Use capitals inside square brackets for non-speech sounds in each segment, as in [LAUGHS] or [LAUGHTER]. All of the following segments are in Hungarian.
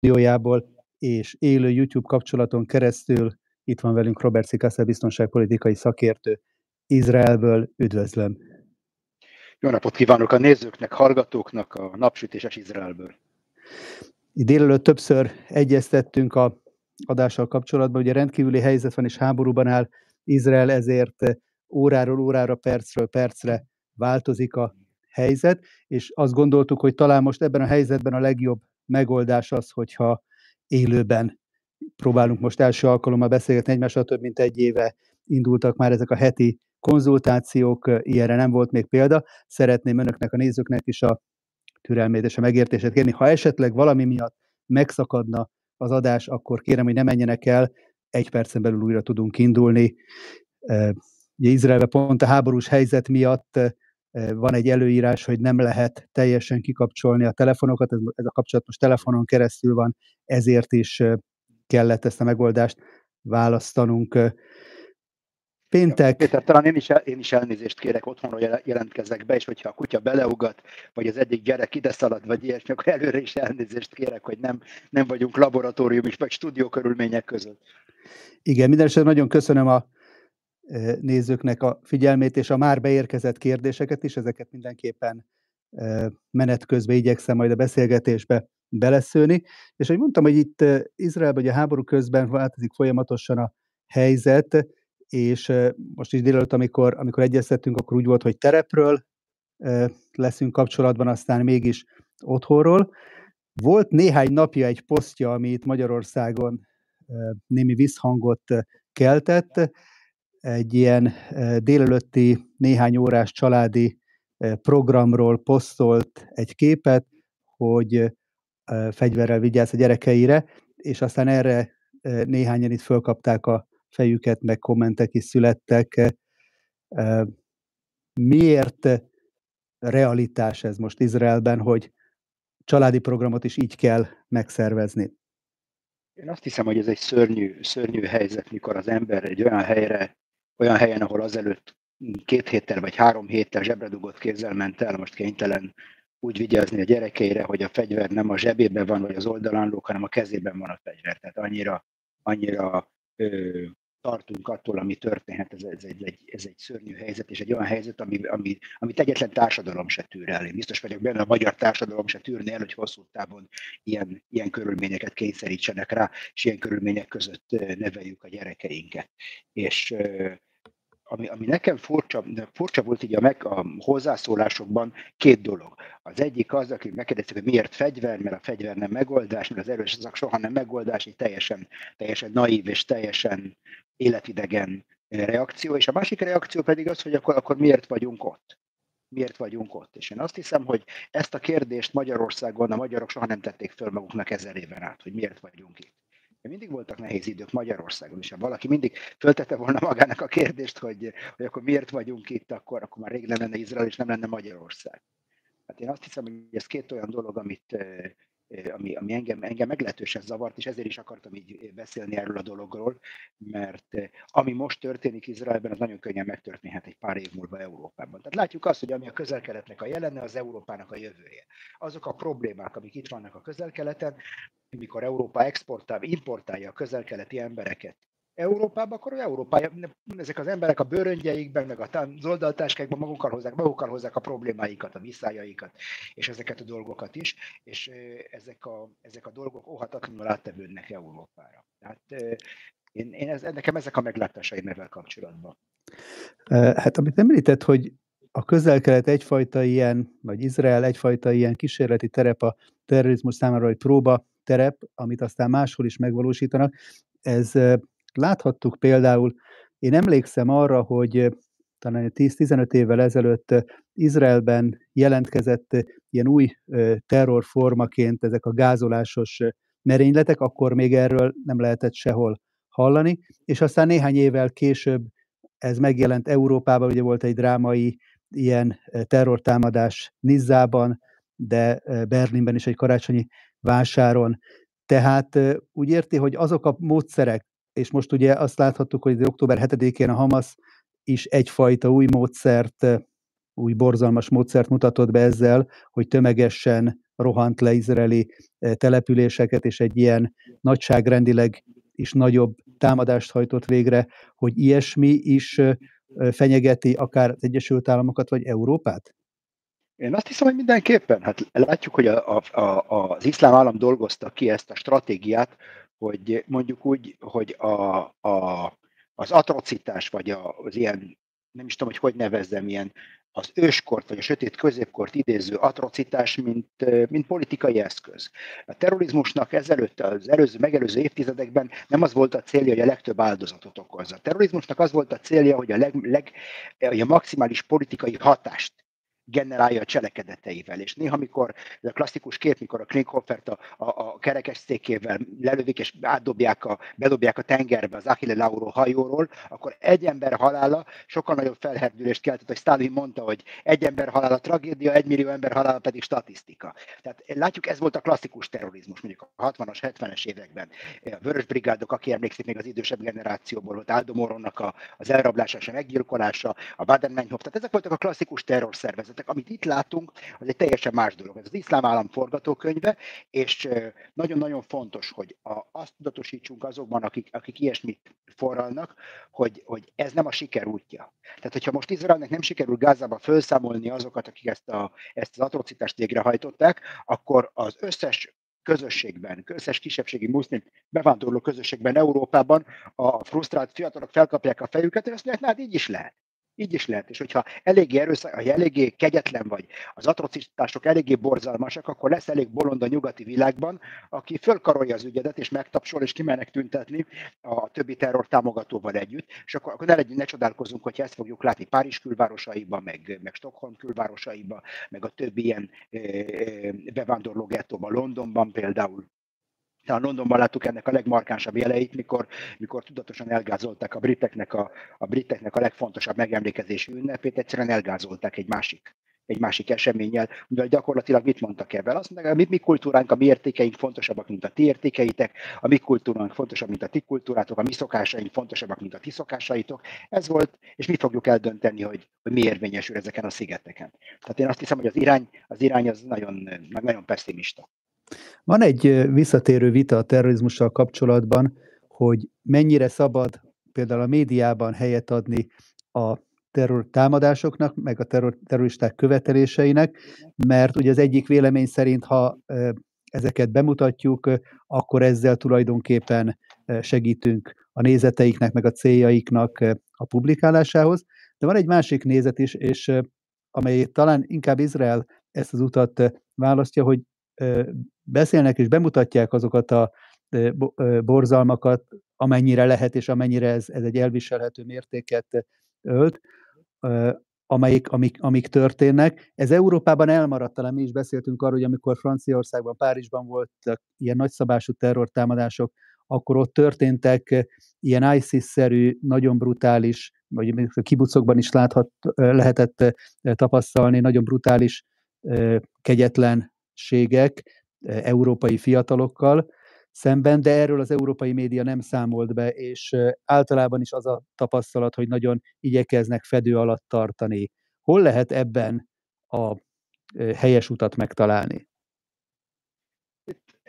stúdiójából, és élő YouTube kapcsolaton keresztül itt van velünk Robert Szikaszel, biztonságpolitikai szakértő Izraelből. Üdvözlöm! Jó napot kívánok a nézőknek, hallgatóknak a napsütéses Izraelből. Délelőtt többször egyeztettünk a adással kapcsolatban, ugye rendkívüli helyzet van és háborúban áll Izrael, ezért óráról órára, percről percre változik a helyzet, és azt gondoltuk, hogy talán most ebben a helyzetben a legjobb megoldás az, hogyha élőben próbálunk most első alkalommal beszélgetni egymással, több mint egy éve indultak már ezek a heti konzultációk, ilyenre nem volt még példa. Szeretném önöknek, a nézőknek is a türelmét és a megértését kérni. Ha esetleg valami miatt megszakadna az adás, akkor kérem, hogy ne menjenek el, egy percen belül újra tudunk indulni. Ugye Izraelben pont a háborús helyzet miatt van egy előírás, hogy nem lehet teljesen kikapcsolni a telefonokat, ez, ez a kapcsolat most telefonon keresztül van, ezért is kellett ezt a megoldást választanunk. Péntek. Péter, talán én is, el, én is elnézést kérek otthonról jelentkezek be, és hogyha a kutya beleugat, vagy az egyik gyerek ide szalad, vagy ilyesmi, akkor előre is elnézést kérek, hogy nem, nem vagyunk laboratórium is, vagy stúdió körülmények között. Igen, minden nagyon köszönöm a nézőknek a figyelmét, és a már beérkezett kérdéseket is, ezeket mindenképpen menet közben igyekszem majd a beszélgetésbe beleszőni. És ahogy mondtam, hogy itt Izraelben, hogy a háború közben változik folyamatosan a helyzet, és most is délelőtt, amikor, amikor egyeztettünk, akkor úgy volt, hogy terepről leszünk kapcsolatban, aztán mégis otthonról. Volt néhány napja egy posztja, ami itt Magyarországon némi visszhangot keltett, egy ilyen délelőtti néhány órás családi programról posztolt egy képet, hogy fegyverrel vigyáz a gyerekeire, és aztán erre néhányan itt fölkapták a fejüket, meg kommentek is születtek. Miért realitás ez most Izraelben, hogy családi programot is így kell megszervezni? Én azt hiszem, hogy ez egy szörnyű, szörnyű helyzet, mikor az ember egy olyan helyre olyan helyen, ahol azelőtt két héttel vagy három héttel zsebredugott kézzel ment el, most kénytelen úgy vigyázni a gyerekeire, hogy a fegyver nem a zsebében van, vagy az oldalán lók, hanem a kezében van a fegyver. Tehát annyira, annyira ö, tartunk attól, ami történhet, ez, ez, egy, ez egy szörnyű helyzet, és egy olyan helyzet, ami, ami, amit egyetlen társadalom se tűr el. Én biztos vagyok benne, a magyar társadalom se tűrne el, hogy hosszú távon ilyen, ilyen körülményeket kényszerítsenek rá, és ilyen körülmények között neveljük a gyerekeinket. És ami, ami nekem furcsa, furcsa volt így a, meg, a hozzászólásokban, két dolog. Az egyik az, aki megkérdezték, hogy miért fegyver, mert a fegyver nem megoldás, mert az erős azok soha nem megoldás, egy teljesen, teljesen naív és teljesen életidegen reakció, és a másik reakció pedig az, hogy akkor, akkor miért vagyunk ott miért vagyunk ott. És én azt hiszem, hogy ezt a kérdést Magyarországon a magyarok soha nem tették föl maguknak ezer éven át, hogy miért vagyunk itt. Mindig voltak nehéz idők Magyarországon is. Ha valaki mindig föltette volna magának a kérdést, hogy, hogy akkor miért vagyunk itt, akkor, akkor már rég nem lenne Izrael, és nem lenne Magyarország. Hát én azt hiszem, hogy ez két olyan dolog, amit, ami, ami engem, engem meglehetősen zavart, és ezért is akartam így beszélni erről a dologról, mert ami most történik Izraelben, az nagyon könnyen megtörténhet egy pár év múlva Európában. Tehát látjuk azt, hogy ami a közel-keletnek a jelenne, az Európának a jövője. Azok a problémák, amik itt vannak a közel-keleten, mikor Európa exportál, importálja a közel-keleti embereket Európába, akkor Európája, ezek az emberek a bőröngyeikben, meg az oldaltáskákban magukkal hozzák, magukkal hozzák a problémáikat, a visszájaikat, és ezeket a dolgokat is, és ezek a, ezek a dolgok óhatatlanul áttevődnek Európára. Tehát én, én ez, nekem ezek a meglátásaim ezzel kapcsolatban. Hát amit említett, hogy a közel-kelet egyfajta ilyen, vagy Izrael egyfajta ilyen kísérleti terep a terrorizmus számára, vagy próba terep, amit aztán máshol is megvalósítanak. Ez láthattuk például, én emlékszem arra, hogy talán 10-15 évvel ezelőtt Izraelben jelentkezett ilyen új terrorformaként ezek a gázolásos merényletek, akkor még erről nem lehetett sehol hallani, és aztán néhány évvel később ez megjelent Európában, ugye volt egy drámai ilyen terrortámadás Nizzában, de Berlinben is egy karácsonyi vásáron. Tehát úgy érti, hogy azok a módszerek, és most ugye azt láthattuk, hogy október 7-én a Hamas is egyfajta új módszert, új borzalmas módszert mutatott be ezzel, hogy tömegesen rohant le izraeli településeket, és egy ilyen nagyságrendileg is nagyobb támadást hajtott végre, hogy ilyesmi is fenyegeti akár az Egyesült Államokat vagy Európát? Én azt hiszem, hogy mindenképpen. Hát látjuk, hogy a, a, a, az iszlám állam dolgozta ki ezt a stratégiát, hogy mondjuk úgy, hogy a, a, az atrocitás, vagy az ilyen, nem is tudom, hogy hogy nevezzem, ilyen az őskort vagy a sötét középkort idéző atrocitás, mint, mint politikai eszköz. A terrorizmusnak ezelőtt, az előző, megelőző évtizedekben nem az volt a célja, hogy a legtöbb áldozatot okozza. A terrorizmusnak az volt a célja, hogy a, leg, leg, a maximális politikai hatást generálja a cselekedeteivel. És néha, mikor ez a klasszikus kép, mikor a Klinkhoffert a, a, a kerekes székével lelövik és átdobják a, bedobják a tengerbe az Achille Lauro hajóról, akkor egy ember halála sokkal nagyobb felherdülést keltett, hogy Stalin mondta, hogy egy ember halála tragédia, egy millió ember halála pedig statisztika. Tehát látjuk, ez volt a klasszikus terrorizmus, mondjuk a 60-as, 70-es években. A Vörös Brigádok, aki emlékszik még az idősebb generációból, volt Aldo az elrablása és a meggyilkolása, a Baden-Meinhof, tehát ezek voltak a klasszikus terrorszervezetek területek. Amit itt látunk, az egy teljesen más dolog. Ez az iszlám állam forgatókönyve, és nagyon-nagyon fontos, hogy a, azt tudatosítsunk azokban, akik, akik ilyesmit forralnak, hogy, hogy ez nem a siker útja. Tehát, hogyha most Izraelnek nem sikerül Gázába felszámolni azokat, akik ezt, a, ezt az atrocitást végrehajtották, akkor az összes közösségben, összes kisebbségi muszlim bevándorló közösségben Európában a frusztrált fiatalok felkapják a fejüket, és azt mondják, hát így is lehet. Így is lehet. És hogyha eléggé erőszak, ha eléggé kegyetlen vagy, az atrocitások eléggé borzalmasak, akkor lesz elég bolond a nyugati világban, aki fölkarolja az ügyedet, és megtapsol, és kimennek tüntetni a többi terror támogatóval együtt. És akkor, akkor ne, legyünk, ne csodálkozunk, hogy ezt fogjuk látni Párizs külvárosaiban, meg, meg Stockholm külvárosaiban, meg a többi ilyen bevándorló gettóban, Londonban például talán Londonban láttuk ennek a legmarkánsabb jeleit, mikor, mikor tudatosan elgázolták a briteknek a, a briteknek a legfontosabb megemlékezési ünnepét, egyszerűen elgázolták egy másik egy másik eseménnyel, mivel gyakorlatilag mit mondtak ebben? Azt mondták, a mi, mi kultúránk, a mi értékeink fontosabbak, mint a ti értékeitek, a mi kultúránk fontosabb, mint a ti kultúrátok, a mi szokásaink fontosabbak, mint a ti szokásaitok. Ez volt, és mi fogjuk eldönteni, hogy, hogy mi érvényesül ezeken a szigeteken. Tehát én azt hiszem, hogy az irány az, irány az nagyon, nagyon pessimista. Van egy visszatérő vita a terrorizmussal kapcsolatban, hogy mennyire szabad például a médiában helyet adni a terror támadásoknak, meg a terror, terroristák követeléseinek, mert ugye az egyik vélemény szerint, ha ezeket bemutatjuk, akkor ezzel tulajdonképpen segítünk a nézeteiknek, meg a céljaiknak a publikálásához. De van egy másik nézet is, és amely talán inkább Izrael ezt az utat választja, hogy beszélnek és bemutatják azokat a borzalmakat, amennyire lehet, és amennyire ez, ez egy elviselhető mértéket ölt, amelyik, amik, amik történnek. Ez Európában elmaradt, talán mi is beszéltünk arról, hogy amikor Franciaországban, Párizsban voltak ilyen nagyszabású terrortámadások, akkor ott történtek ilyen ISIS-szerű, nagyon brutális, vagy a kibucokban is láthat, lehetett tapasztalni, nagyon brutális, kegyetlenségek, európai fiatalokkal szemben, de erről az európai média nem számolt be, és általában is az a tapasztalat, hogy nagyon igyekeznek fedő alatt tartani. Hol lehet ebben a helyes utat megtalálni?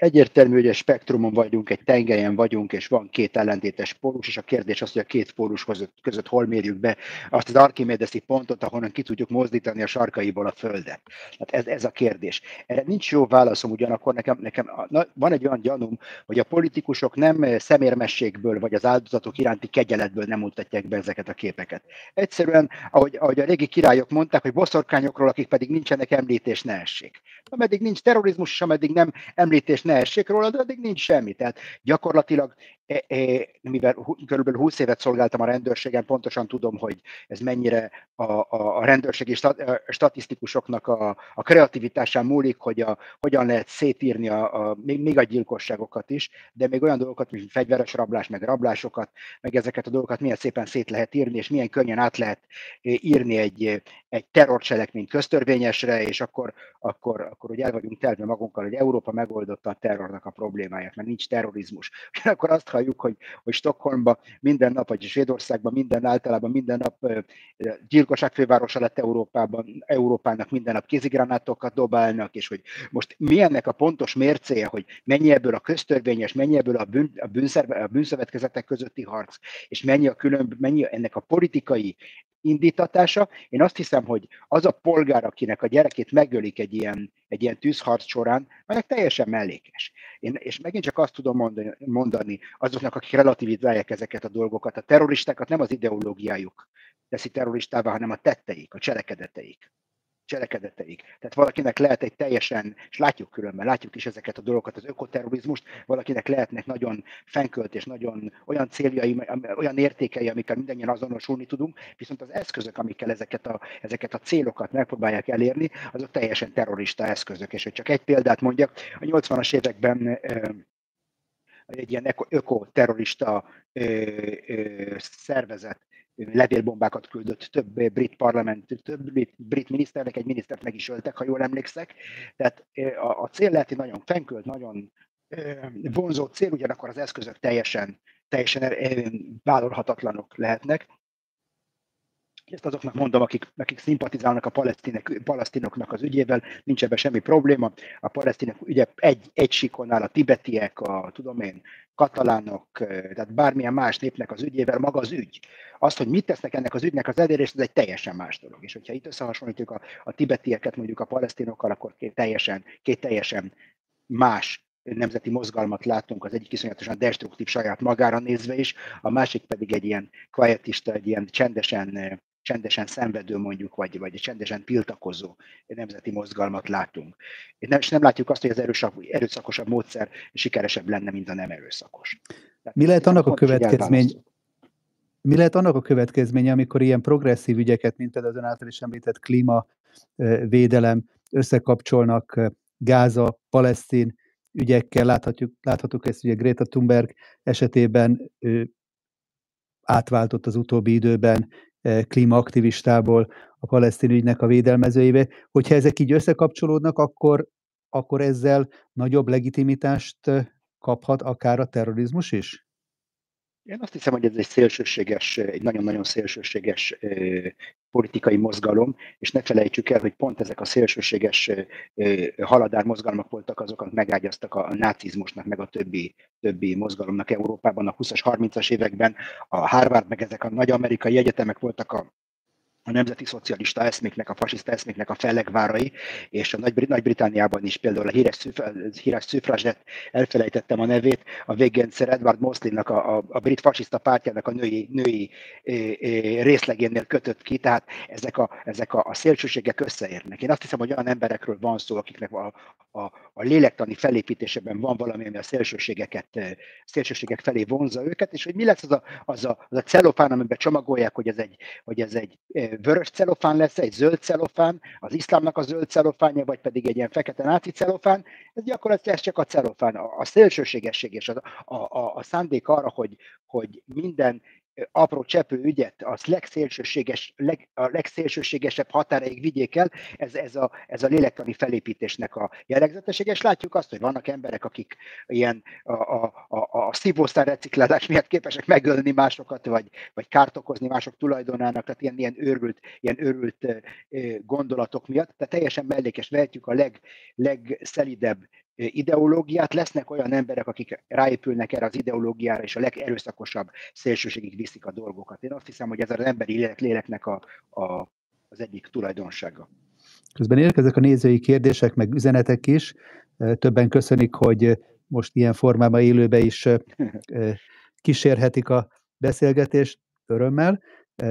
Egyértelmű, hogy egy spektrumon vagyunk, egy tengelyen vagyunk, és van két ellentétes pólus, és a kérdés az, hogy a két pólus között, között hol mérjük be azt az arkimédeszi pontot, ahonnan ki tudjuk mozdítani a sarkaiból a Földet. Tehát ez, ez a kérdés. Erre nincs jó válaszom, ugyanakkor nekem, nekem na, van egy olyan gyanúm, hogy a politikusok nem szemérmességből, vagy az áldozatok iránti kegyeletből nem mutatják be ezeket a képeket. Egyszerűen, ahogy, ahogy a régi királyok mondták, hogy boszorkányokról, akik pedig nincsenek említés, ne essék. Ameddig nincs terrorizmus, és ameddig nem említés, ne essék róla, de addig nincs semmi. Tehát gyakorlatilag, mivel körülbelül 20 évet szolgáltam a rendőrségen, pontosan tudom, hogy ez mennyire a, a, a rendőrségi stat, statisztikusoknak a, a kreativitásán múlik, hogy a, hogyan lehet szétírni a, a, még, a gyilkosságokat is, de még olyan dolgokat, mint fegyveres rablás, meg rablásokat, meg ezeket a dolgokat milyen szépen szét lehet írni, és milyen könnyen át lehet írni egy, egy terrorcselekmény köztörvényesre, és akkor, akkor, akkor hogy el vagyunk telve magunkkal, hogy Európa megoldotta a terrornak a problémáját, mert nincs terrorizmus. [LAUGHS] És akkor azt tapasztaljuk, hogy, hogy Stockholmban minden nap, vagy Svédországban minden általában minden nap gyilkosság fővárosa lett Európában, Európának minden nap kézigránátokat dobálnak, és hogy most mi ennek a pontos mércéje, hogy mennyi ebből a köztörvényes, mennyi ebből a, bűn, a, bűnszerve, a bűnszövetkezetek közötti harc, és mennyi, a külön, mennyi ennek a politikai indítatása. Én azt hiszem, hogy az a polgár, akinek a gyerekét megölik egy ilyen, egy ilyen tűzharc során, ennek teljesen mellékes. Én, és megint csak azt tudom mondani azoknak, akik relativizálják ezeket a dolgokat, a terroristákat nem az ideológiájuk teszi terroristává, hanem a tetteik, a cselekedeteik cselekedeteik. Tehát valakinek lehet egy teljesen, és látjuk különben, látjuk is ezeket a dolgokat, az ökoterrorizmust, valakinek lehetnek nagyon fenkölt és nagyon olyan céljai, olyan értékei, amikkel mindannyian azonosulni tudunk, viszont az eszközök, amikkel ezeket a, ezeket a célokat megpróbálják elérni, azok teljesen terrorista eszközök. És hogy csak egy példát mondjak, a 80-as években egy ilyen öko-terrorista szervezet levélbombákat küldött több brit parlament, több brit, brit miniszternek, egy minisztert meg is öltek, ha jól emlékszek. Tehát a, a cél lehet, nagyon fenkölt, nagyon vonzó cél, ugyanakkor az eszközök teljesen, teljesen vállalhatatlanok lehetnek. Ezt azoknak mondom, akik, akik szimpatizálnak a palesztinoknak az ügyével, nincs ebben semmi probléma. A palesztinek ugye egy, egy sikon áll a tibetiek, a tudom én, katalánok, tehát bármilyen más népnek az ügyével, maga az ügy. Az, hogy mit tesznek ennek az ügynek az elérés, ez egy teljesen más dolog. És hogyha itt összehasonlítjuk a, a tibetieket mondjuk a palesztinokkal, akkor két teljesen, két teljesen más nemzeti mozgalmat látunk, az egyik iszonyatosan destruktív saját magára nézve is, a másik pedig egy ilyen quietista, egy ilyen csendesen csendesen szenvedő mondjuk, vagy, vagy csendesen tiltakozó nemzeti mozgalmat látunk. És nem látjuk azt, hogy az erősebb, erőszakosabb módszer sikeresebb lenne, mint a nem erőszakos. Tehát mi lehet annak a következmény, mi lehet annak a következménye, amikor ilyen progresszív ügyeket, mint például az ön által is említett klímavédelem összekapcsolnak Gáza, Palesztin ügyekkel, láthatjuk, láthatjuk ezt ugye Greta Thunberg esetében ő átváltott az utóbbi időben klímaaktivistából a palesztin ügynek a védelmezőjébe. Hogyha ezek így összekapcsolódnak, akkor, akkor ezzel nagyobb legitimitást eh, kaphat akár a terrorizmus is? Én azt hiszem, hogy ez egy szélsőséges, egy nagyon-nagyon szélsőséges politikai mozgalom, és ne felejtsük el, hogy pont ezek a szélsőséges haladár mozgalmak voltak azok, akik megágyaztak a nácizmusnak, meg a többi, többi mozgalomnak Európában a 20-as, 30-as években. A Harvard, meg ezek a nagy amerikai egyetemek voltak a a nemzeti szocialista eszméknek, a fasiszta eszméknek a fellegvárai, és a Nagy- Nagy-Britániában is például a híres, híres szüfrazsett, elfelejtettem a nevét, a Végenszer Edward Moslinnak a, a, a brit fasiszta pártjának a női, női részlegénél kötött ki, tehát ezek a, ezek a, a szélsőségek összeérnek. Én azt hiszem, hogy olyan emberekről van szó, akiknek a, a, a lélektani felépítésében van valami, ami a szélsőségeket, szélsőségek felé vonza őket, és hogy mi lesz az a, az a, az a celofán, amiben csomagolják, hogy ez egy, hogy ez egy vörös celofán lesz, egy zöld celofán, az iszlámnak a zöld celofánja, vagy pedig egy ilyen fekete náci celofán, ez gyakorlatilag ez csak a celofán. A, a szélsőségesség és a, a, a, a szándék arra, hogy, hogy minden apró csepő ügyet az legszélsőséges, leg, a legszélsőségesebb határaig vigyék el, ez, ez, a, ez a lélektani felépítésnek a jellegzetessége, és látjuk azt, hogy vannak emberek, akik ilyen a, a, a, a reciklálás miatt képesek megölni másokat, vagy, vagy kárt okozni mások tulajdonának, tehát ilyen, ilyen őrült, ilyen őrült gondolatok miatt, tehát teljesen mellékes, vehetjük a leg, legszelidebb ideológiát, lesznek olyan emberek, akik ráépülnek erre az ideológiára, és a legerőszakosabb szélsőségig viszik a dolgokat. Én azt hiszem, hogy ez az emberi lélek, léleknek a, a, az egyik tulajdonsága. Közben érkeznek a nézői kérdések, meg üzenetek is. Többen köszönik, hogy most ilyen formában élőbe is kísérhetik a beszélgetést örömmel.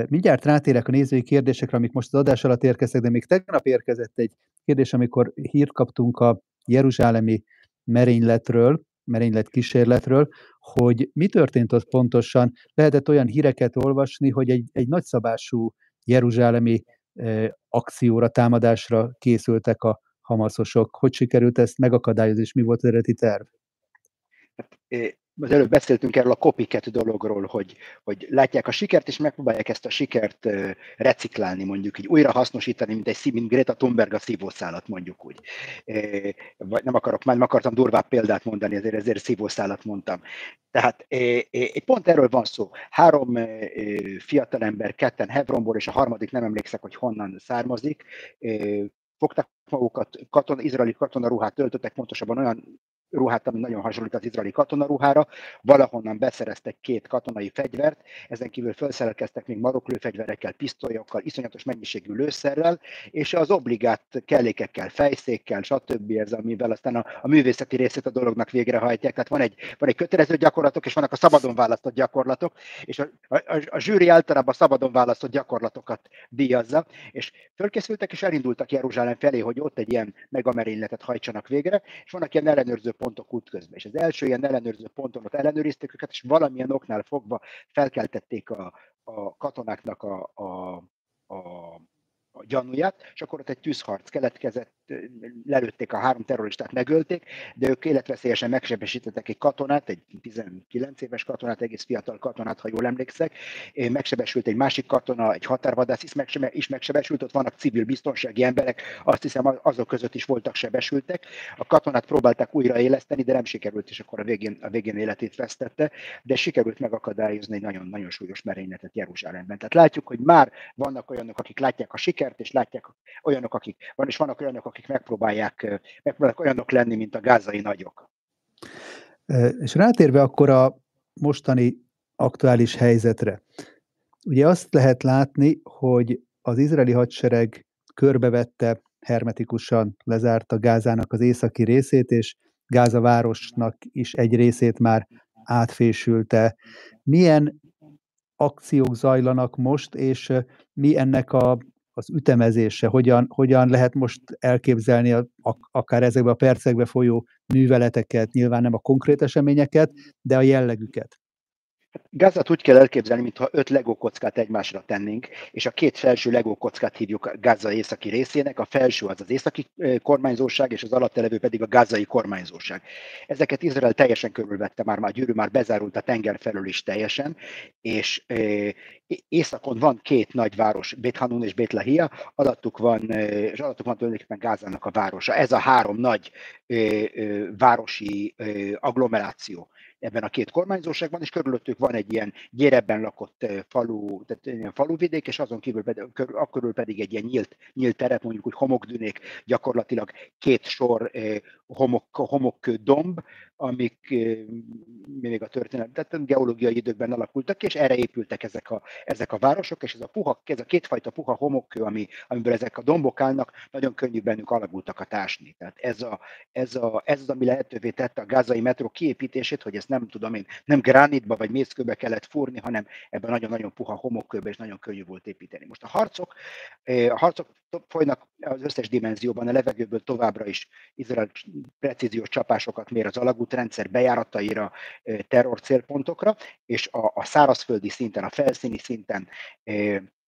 Mindjárt rátérek a nézői kérdésekre, amik most az adás alatt érkeztek, de még tegnap érkezett egy kérdés, amikor hírt kaptunk a jeruzsálemi merényletről, merénylet kísérletről, hogy mi történt ott pontosan. Lehetett olyan híreket olvasni, hogy egy, egy nagyszabású jeruzsálemi e, akcióra, támadásra készültek a hamaszosok. Hogy sikerült ezt megakadályozni, és mi volt az eredeti terv? Hát, az előbb beszéltünk erről a copycat dologról, hogy, hogy látják a sikert, és megpróbálják ezt a sikert reciklálni, mondjuk így újra hasznosítani, mint egy mint Greta Thunberg a szívószálat, mondjuk úgy. Vagy nem akarok, már nem akartam durvább példát mondani, ezért, ezért szívószálat mondtam. Tehát egy pont erről van szó. Három fiatalember, ketten Hebronból, és a harmadik nem emlékszek, hogy honnan származik, fogtak magukat, katon, izraeli katonaruhát töltöttek, pontosabban olyan ruhát, ami nagyon hasonlít az izraeli katonaruhára, valahonnan beszereztek két katonai fegyvert, ezen kívül felszerelkeztek még maroklőfegyverekkel, pisztolyokkal, iszonyatos mennyiségű lőszerrel, és az obligát kellékekkel, fejszékkel, stb. ez, amivel aztán a, a művészeti részét a dolognak végrehajtják. Tehát van egy, van egy kötelező gyakorlatok, és vannak a szabadon választott gyakorlatok, és a, a, a zsűri általában a szabadon választott gyakorlatokat díjazza, és fölkészültek és elindultak Jeruzsálem felé, hogy ott egy ilyen megamerényletet hajtsanak végre, és vannak ilyen ellenőrző pontok útközben. És az első ilyen ellenőrző ponton ott ellenőrizték őket, és valamilyen oknál fogva felkeltették a, a katonáknak a, a, a a gyanúját, és akkor ott egy tűzharc keletkezett, lelőtték a három terroristát, megölték, de ők életveszélyesen megsebesítettek egy katonát, egy 19 éves katonát, egész fiatal katonát, ha jól emlékszek, megsebesült egy másik katona, egy határvadász is, megsebe, is megsebesült, ott vannak civil biztonsági emberek, azt hiszem azok között is voltak sebesültek. A katonát próbálták újraéleszteni, de nem sikerült, és akkor a végén, a végén életét vesztette, de sikerült megakadályozni egy nagyon-nagyon súlyos merényletet Jeruzsálemben. Tehát látjuk, hogy már vannak olyanok, akik látják a sikert, és látják olyanok, akik van, és vannak olyanok, akik megpróbálják, megpróbálják olyanok lenni, mint a gázai nagyok. És rátérve akkor a mostani aktuális helyzetre. Ugye azt lehet látni, hogy az izraeli hadsereg körbevette, hermetikusan lezárta Gázának az északi részét, és Gáza városnak is egy részét már átfésülte. Milyen akciók zajlanak most, és mi ennek a az ütemezése, hogyan, hogyan lehet most elképzelni a, akár ezekbe a percekbe folyó műveleteket, nyilván nem a konkrét eseményeket, de a jellegüket. Gázát úgy kell elképzelni, mintha öt Lego kockát egymásra tennénk, és a két felső Lego kockát hívjuk Gáza északi részének, a felső az az északi kormányzóság, és az alatt levő pedig a gázai kormányzóság. Ezeket Izrael teljesen körülvette, már, már gyűrű már bezárult a tenger felől is teljesen, és északon van két nagy város, Bethanun és Betlahia, alattuk van, és alattuk van tulajdonképpen Gázának a városa. Ez a három nagy városi agglomeráció ebben a két kormányzóságban, és körülöttük van egy ilyen gyérebben lakott falu, tehát ilyen faluvidék, és azon kívül pedig, pedig egy ilyen nyílt, nyílt terep, mondjuk úgy homokdünék, gyakorlatilag két sor homok, homok domb, amik még a történet, tehát geológiai időkben alakultak és erre épültek ezek a, ezek a városok, és ez a, puha, ez a kétfajta puha homokkő, ami, amiből ezek a dombok állnak, nagyon könnyű bennük alagultakat ásni. Tehát ez, a, ez, a, ez az, ami lehetővé tette a gázai metró kiépítését, hogy ezt nem tudom én, nem gránitba vagy mészkőbe kellett fúrni, hanem ebben nagyon-nagyon puha homokkőbe, és nagyon könnyű volt építeni. Most a harcok, a harcok folynak az összes dimenzióban, a levegőből továbbra is Izrael precíziós csapásokat mér az alagútrendszer bejárataira, terror célpontokra, és a, a szárazföldi szinten, a felszíni szinten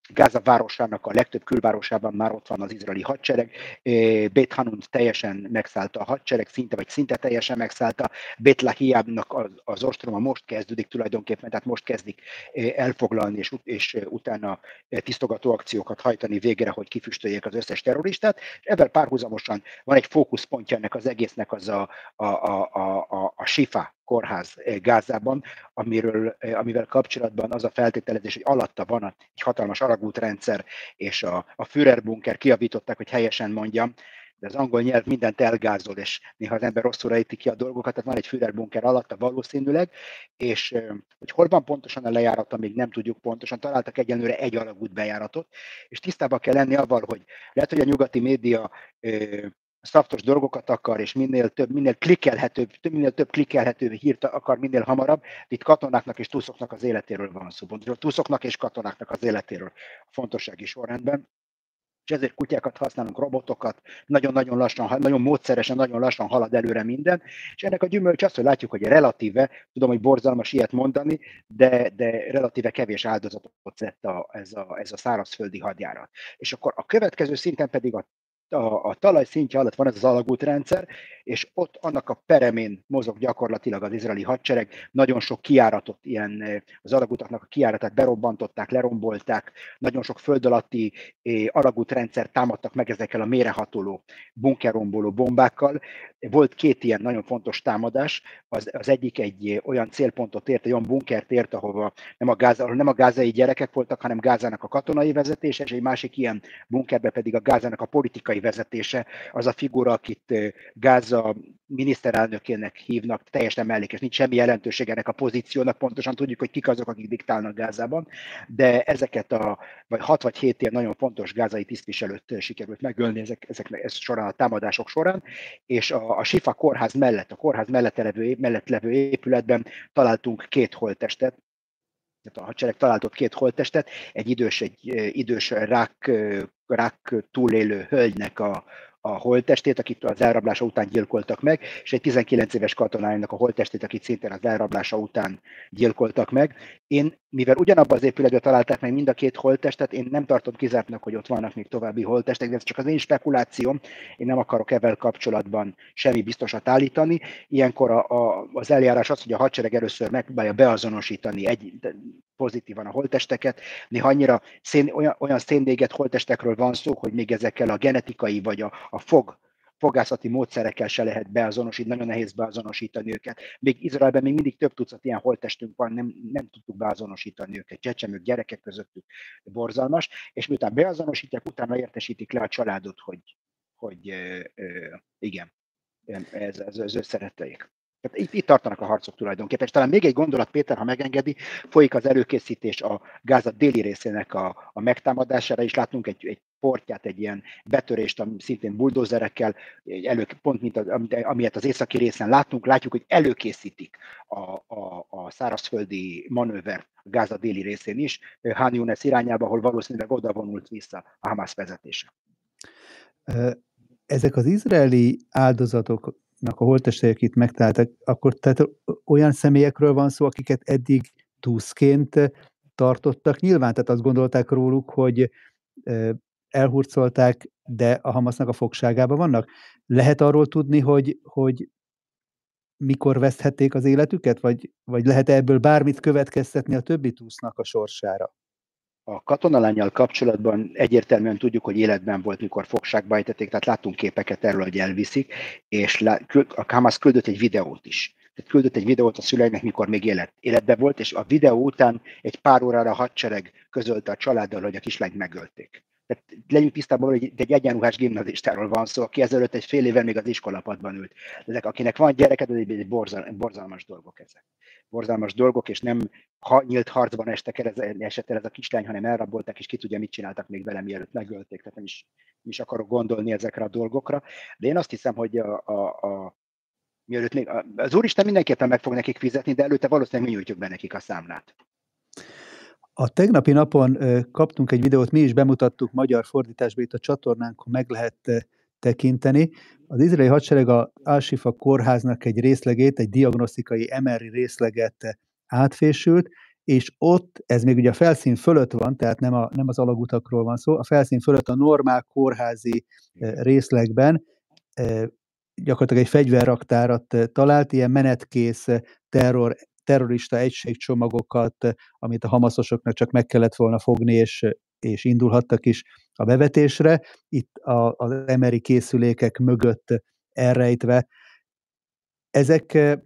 Gáza városának a legtöbb külvárosában már ott van az izraeli hadsereg. Hanun teljesen megszállta a hadsereg, szinte vagy szinte teljesen megszállta. Lahiabnak az, az ostroma most kezdődik tulajdonképpen, tehát most kezdik elfoglalni, és, és utána tisztogató akciókat hajtani végre, hogy kifüstöljék az összes terroristát. És ebben párhuzamosan van egy fókuszpontja ennek az egésznek, az a, a, a, a, a Sifa kórház eh, Gázában, amiről, eh, amivel kapcsolatban az a feltételezés, hogy alatta van egy hatalmas alagútrendszer, és a, a Führer bunker kiavították, hogy helyesen mondjam, de az angol nyelv mindent elgázol, és néha az ember rosszul ejti ki a dolgokat, tehát van egy Führer bunker alatta valószínűleg, és eh, hogy hol van pontosan a lejárata, még nem tudjuk pontosan, találtak egyenlőre egy alagút bejáratot, és tisztában kell lenni avval, hogy lehet, hogy a nyugati média szaftos dolgokat akar, és minél több, minél klikkelhetőbb, minél több klikkelhető hírt akar minél hamarabb. Itt katonáknak és túszoknak az életéről van szó. Túszoknak és katonáknak az életéről a fontossági sorrendben. És ezért kutyákat használunk, robotokat, nagyon-nagyon lassan, nagyon módszeresen, nagyon lassan halad előre minden. És ennek a gyümölcs az, hogy látjuk, hogy relatíve, tudom, hogy borzalmas ilyet mondani, de, de relatíve kevés áldozatot tett a, ez, a, ez a szárazföldi hadjárat. És akkor a következő szinten pedig a a, a talaj szintje alatt van ez az alagútrendszer, és ott annak a peremén mozog gyakorlatilag az izraeli hadsereg. Nagyon sok kiáratot, ilyen az alagútaknak a kiáratát berobbantották, lerombolták, nagyon sok föld alatti alagútrendszer támadtak meg ezekkel a mérehatoló bunkeromboló bombákkal. Volt két ilyen nagyon fontos támadás, az, az egyik egy olyan célpontot ért, egy olyan bunkert ért, ahova nem a, gáza, nem a gázai gyerekek voltak, hanem Gázának a katonai vezetése, és egy másik ilyen bunkerbe pedig a Gázának a politikai vezetése, az a figura, akit Gáza miniszterelnökének hívnak, teljesen mellékes, nincs semmi jelentőség ennek a pozíciónak, pontosan tudjuk, hogy kik azok, akik diktálnak Gázában, de ezeket a vagy hat vagy hét ilyen nagyon fontos gázai tisztviselőt sikerült megölni ezek, ezek, ez során a támadások során, és a, a Sifa kórház mellett, a kórház mellett levő, mellett levő épületben találtunk két holttestet, a hadsereg talált ott két holttestet, egy idős, egy idős rák, rák túlélő hölgynek a, a holttestét, akit az elrablása után gyilkoltak meg, és egy 19 éves katonájának a holttestét, akit szintén az elrablása után gyilkoltak meg. Én, mivel ugyanabban az épületben találták meg mind a két holttestet, én nem tartom kizártnak, hogy ott vannak még további holttestek, de ez csak az én spekulációm, én nem akarok evel kapcsolatban semmi biztosat állítani. Ilyenkor a, a, az eljárás az, hogy a hadsereg először megpróbálja beazonosítani egy, pozitívan a holttesteket. Néha annyira szén, olyan, olyan szénvéget holttestekről van szó, hogy még ezekkel a genetikai vagy a, a fog fogászati módszerekkel se lehet beazonosítani, nagyon nehéz beazonosítani őket. Még Izraelben még mindig több tucat ilyen holttestünk van, nem, nem tudtuk beazonosítani őket, csecsemők, gyerekek közöttük borzalmas, és miután beazonosítják, utána értesítik le a családot, hogy, hogy ö, ö, igen, ez, ez ő szeretteik. Tehát itt, itt tartanak a harcok tulajdonképpen. És talán még egy gondolat, Péter, ha megengedi, folyik az előkészítés a Gáza déli részének a, a megtámadására, és látunk egy, egy portját, egy ilyen betörést, ami szintén buldózerekkel, elő, pont mint az, amilyet az északi részen látunk, látjuk, hogy előkészítik a, a, a szárazföldi manőver a Gáza déli részén is, Han Yunes irányába, ahol valószínűleg oda vonult vissza a Hamas vezetése. Ezek az izraeli áldozatok a holtestelyek itt megtaláltak, akkor tehát olyan személyekről van szó, akiket eddig túszként tartottak. Nyilván, tehát azt gondolták róluk, hogy elhurcolták, de a Hamasznak a fogságában vannak. Lehet arról tudni, hogy, hogy mikor veszthették az életüket, vagy, vagy lehet ebből bármit következtetni a többi túsznak a sorsára? A katonalányjal kapcsolatban egyértelműen tudjuk, hogy életben volt, mikor fogságba ejtették, tehát láttunk képeket erről, hogy elviszik, és a Hamas küldött egy videót is. Tehát küldött egy videót a szüleinek, mikor még élet, életben volt, és a videó után egy pár órára a hadsereg közölte a családdal, hogy a kislányt megölték. Tehát legyünk tisztában, hogy egy egyenruhás gimnazistáról van szó, aki ezelőtt egy fél évvel még az iskolapadban ült. Ezek, akinek van gyereke, ez egy borzalmas dolgok ezek. Borzalmas dolgok, és nem ha, nyílt harcban estek el, ez, esett el ez a kislány, hanem elrabolták, és ki tudja, mit csináltak még vele, mielőtt megölték. Tehát nem is, nem is akarok gondolni ezekre a dolgokra. De én azt hiszem, hogy a, a, a mielőtt még, az Úristen mindenképpen meg fog nekik fizetni, de előtte valószínűleg mi nyújtjuk be nekik a számlát. A tegnapi napon kaptunk egy videót, mi is bemutattuk magyar fordításban itt a csatornánkon, meg lehet tekinteni. Az izraeli hadsereg a Al-Shifa kórháznak egy részlegét, egy diagnosztikai MRI részleget átfésült, és ott, ez még ugye a felszín fölött van, tehát nem, a, nem az alagutakról van szó, a felszín fölött a normál kórházi részlegben gyakorlatilag egy fegyverraktárat talált, ilyen menetkész terror terrorista egységcsomagokat, amit a hamaszosoknak csak meg kellett volna fogni, és, és indulhattak is a bevetésre. Itt a, az emeri készülékek mögött elrejtve. Ezekből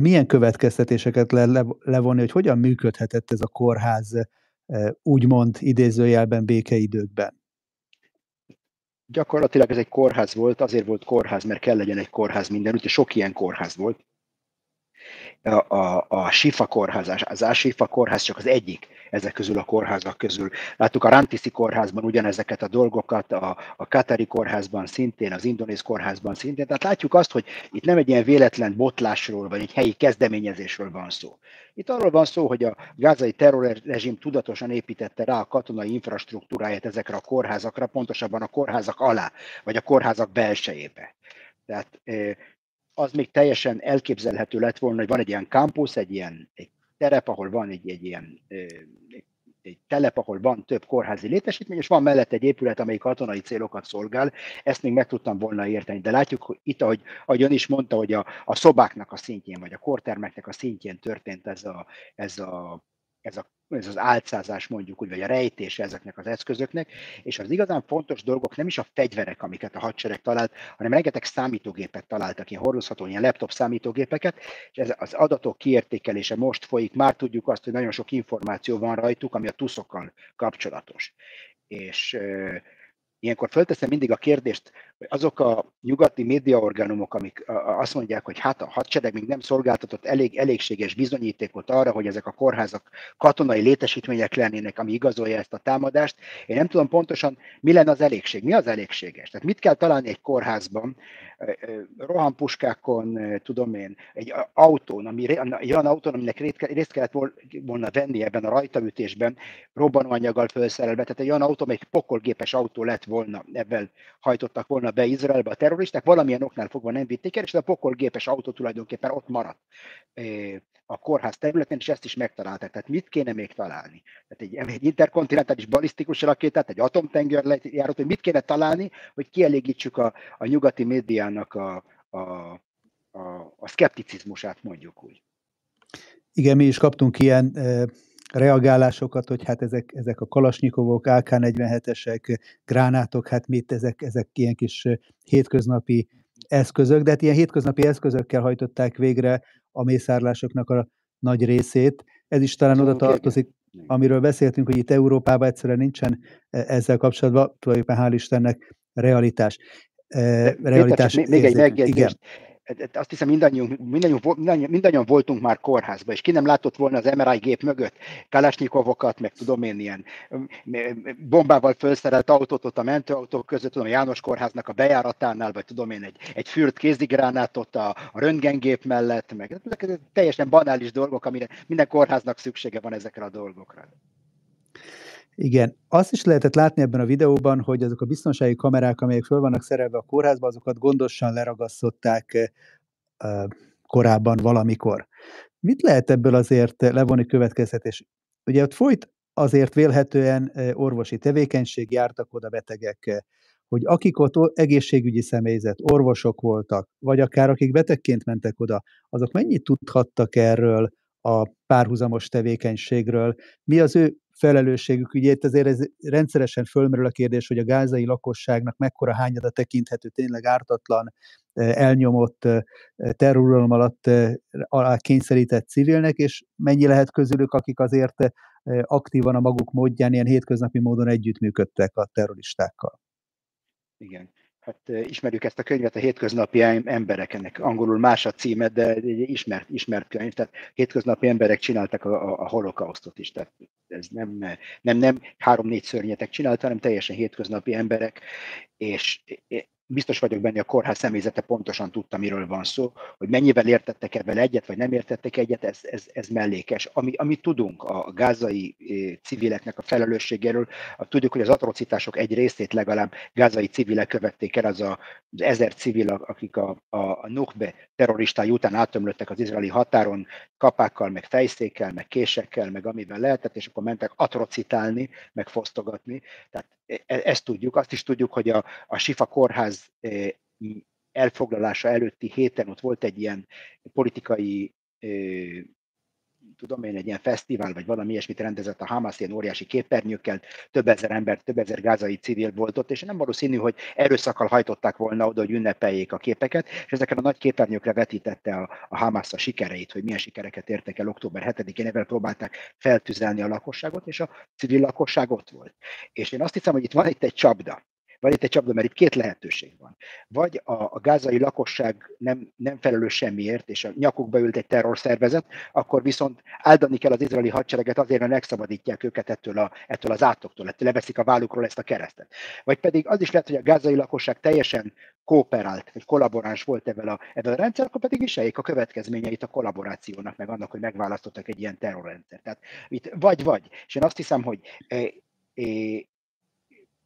milyen következtetéseket le, le, levonni, hogy hogyan működhetett ez a kórház úgymond idézőjelben békeidőkben? Gyakorlatilag ez egy kórház volt, azért volt kórház, mert kell legyen egy kórház mindenütt, és sok ilyen kórház volt a, a, Sifa kórház, az Ásifa kórház csak az egyik ezek közül a kórházak közül. Láttuk a Rantiszi kórházban ugyanezeket a dolgokat, a, a Katari kórházban szintén, az Indonéz kórházban szintén. Tehát látjuk azt, hogy itt nem egy ilyen véletlen botlásról, vagy egy helyi kezdeményezésről van szó. Itt arról van szó, hogy a gázai terrorrezsim tudatosan építette rá a katonai infrastruktúráját ezekre a kórházakra, pontosabban a kórházak alá, vagy a kórházak belsejébe. Tehát az még teljesen elképzelhető lett volna, hogy van egy ilyen campus, egy ilyen egy terep, ahol van egy, egy ilyen egy, telep, ahol van több kórházi létesítmény, és van mellett egy épület, amelyik katonai célokat szolgál, ezt még meg tudtam volna érteni. De látjuk hogy itt, ahogy, ahogy ön is mondta, hogy a, a szobáknak a szintjén, vagy a kortermeknek a szintjén történt ez a, ez a ez, a, ez az álcázás mondjuk úgy, vagy a rejtése ezeknek az eszközöknek, és az igazán fontos dolgok nem is a fegyverek, amiket a hadsereg talált, hanem rengeteg számítógépet találtak, ilyen hordozható, ilyen laptop számítógépeket, és ez az adatok kiértékelése most folyik, már tudjuk azt, hogy nagyon sok információ van rajtuk, ami a tuszokkal kapcsolatos. És ilyenkor fölteszem mindig a kérdést, azok a nyugati médiaorganumok, amik azt mondják, hogy hát a hadsereg még nem szolgáltatott elég elégséges bizonyítékot arra, hogy ezek a kórházak katonai létesítmények lennének, ami igazolja ezt a támadást. Én nem tudom pontosan, mi lenne az elég,ség, mi az elégséges. Tehát mit kell találni egy kórházban, rohampuskákon, tudom én, egy autón, ami, egy olyan autón, aminek részt kellett volna venni ebben a rajtaütésben, robbanóanyaggal felszerelve, tehát egy olyan autó, amely pokolgépes autó lett volna, ebben hajtottak volna be Izraelbe a terroristák, valamilyen oknál fogva nem vitték el, és a pokolgépes autó tulajdonképpen ott maradt a kórház területén, és ezt is megtalálták. Tehát mit kéne még találni? Tehát egy, egy interkontinentális balisztikus rakétát, egy atomtengerjárót, hogy mit kéne találni, hogy kielégítsük a, a nyugati médiának a, a, a, a szkepticizmusát, mondjuk úgy. Igen, mi is kaptunk ilyen reagálásokat, hogy hát ezek, ezek a kalasnyikovok, AK-47-esek, gránátok, hát mit, ezek, ezek ilyen kis hétköznapi eszközök, de hát ilyen hétköznapi eszközökkel hajtották végre a mészárlásoknak a nagy részét. Ez is talán oda tartozik, amiről beszéltünk, hogy itt Európában egyszerűen nincsen e, ezzel kapcsolatban, tulajdonképpen hál' Istennek realitás. E, realitás Péter, még egy megjegyzést. Azt hiszem mindannyian, mindannyian, mindannyian voltunk már kórházban, és ki nem látott volna az MRI gép mögött Kalásnyikovokat, meg tudom én ilyen bombával felszerelt autót ott a mentőautók között, tudom, a János kórháznak a bejáratánál, vagy tudom én egy, egy fürt kézigránátot a, a röntgengép mellett, meg ezek teljesen banális dolgok, amire minden kórháznak szüksége van ezekre a dolgokra. Igen, azt is lehetett látni ebben a videóban, hogy azok a biztonsági kamerák, amelyek föl vannak szerelve a kórházba, azokat gondosan leragasztották korábban valamikor. Mit lehet ebből azért levonni következtetés? Ugye ott folyt azért vélhetően orvosi tevékenység, jártak oda betegek, hogy akik ott egészségügyi személyzet, orvosok voltak, vagy akár akik betegként mentek oda, azok mennyit tudhattak erről a párhuzamos tevékenységről, mi az ő felelősségük. Itt azért ez rendszeresen fölmerül a kérdés, hogy a gázai lakosságnak mekkora hányada tekinthető tényleg ártatlan, elnyomott terrorulom alatt alá kényszerített civilnek, és mennyi lehet közülük, akik azért aktívan a maguk módján, ilyen hétköznapi módon együttműködtek a terroristákkal. Igen. Hát ismerjük ezt a könyvet, a hétköznapi emberek, ennek angolul más a címe, de egy ismert, ismert könyv, tehát hétköznapi emberek csináltak a, a, a holokausztot is, tehát ez nem, nem, nem három-négy szörnyetek csinálta, hanem teljesen hétköznapi emberek, és biztos vagyok benne, a kórház személyzete pontosan tudta, miről van szó, hogy mennyivel értettek ebben egyet, vagy nem értettek egyet, ez, ez, ez mellékes. Ami, amit tudunk a gázai eh, civileknek a felelősségéről, tudjuk, hogy az atrocitások egy részét legalább gázai civilek követték el, az a, az ezer civil, akik a, a, a Nukbe terroristái után átömlöttek az izraeli határon kapákkal, meg fejszékkel, meg késekkel, meg amivel lehetett, és akkor mentek atrocitálni, meg fosztogatni. Tehát ezt tudjuk, azt is tudjuk, hogy a, a Sifa kórház e, elfoglalása előtti héten ott volt egy ilyen politikai tudom én, egy ilyen fesztivál, vagy valami ilyesmit rendezett a Hamas ilyen óriási képernyőkkel, több ezer ember, több ezer gázai civil volt ott, és nem valószínű, hogy erőszakkal hajtották volna oda, hogy ünnepeljék a képeket, és ezeken a nagy képernyőkre vetítette a, a Hamas a sikereit, hogy milyen sikereket értek el október 7-én, ezzel próbálták feltüzelni a lakosságot, és a civil lakosság ott volt. És én azt hiszem, hogy itt van itt egy csapda, van itt egy csapda, mert itt két lehetőség van. Vagy a, a gázai lakosság nem, nem felelős semmiért, és a nyakukba ült egy terrorszervezet, akkor viszont áldani kell az izraeli hadsereget azért, mert megszabadítják őket ettől, a, ettől az átoktól, ettől leveszik a vállukról ezt a keresztet. Vagy pedig az is lehet, hogy a gázai lakosság teljesen kooperált, vagy kollaboráns volt ebben a, ebben a rendszer, akkor pedig viseljék a következményeit a kollaborációnak, meg annak, hogy megválasztottak egy ilyen terrorrendszer. Tehát itt vagy-vagy. És én azt hiszem, hogy e, e,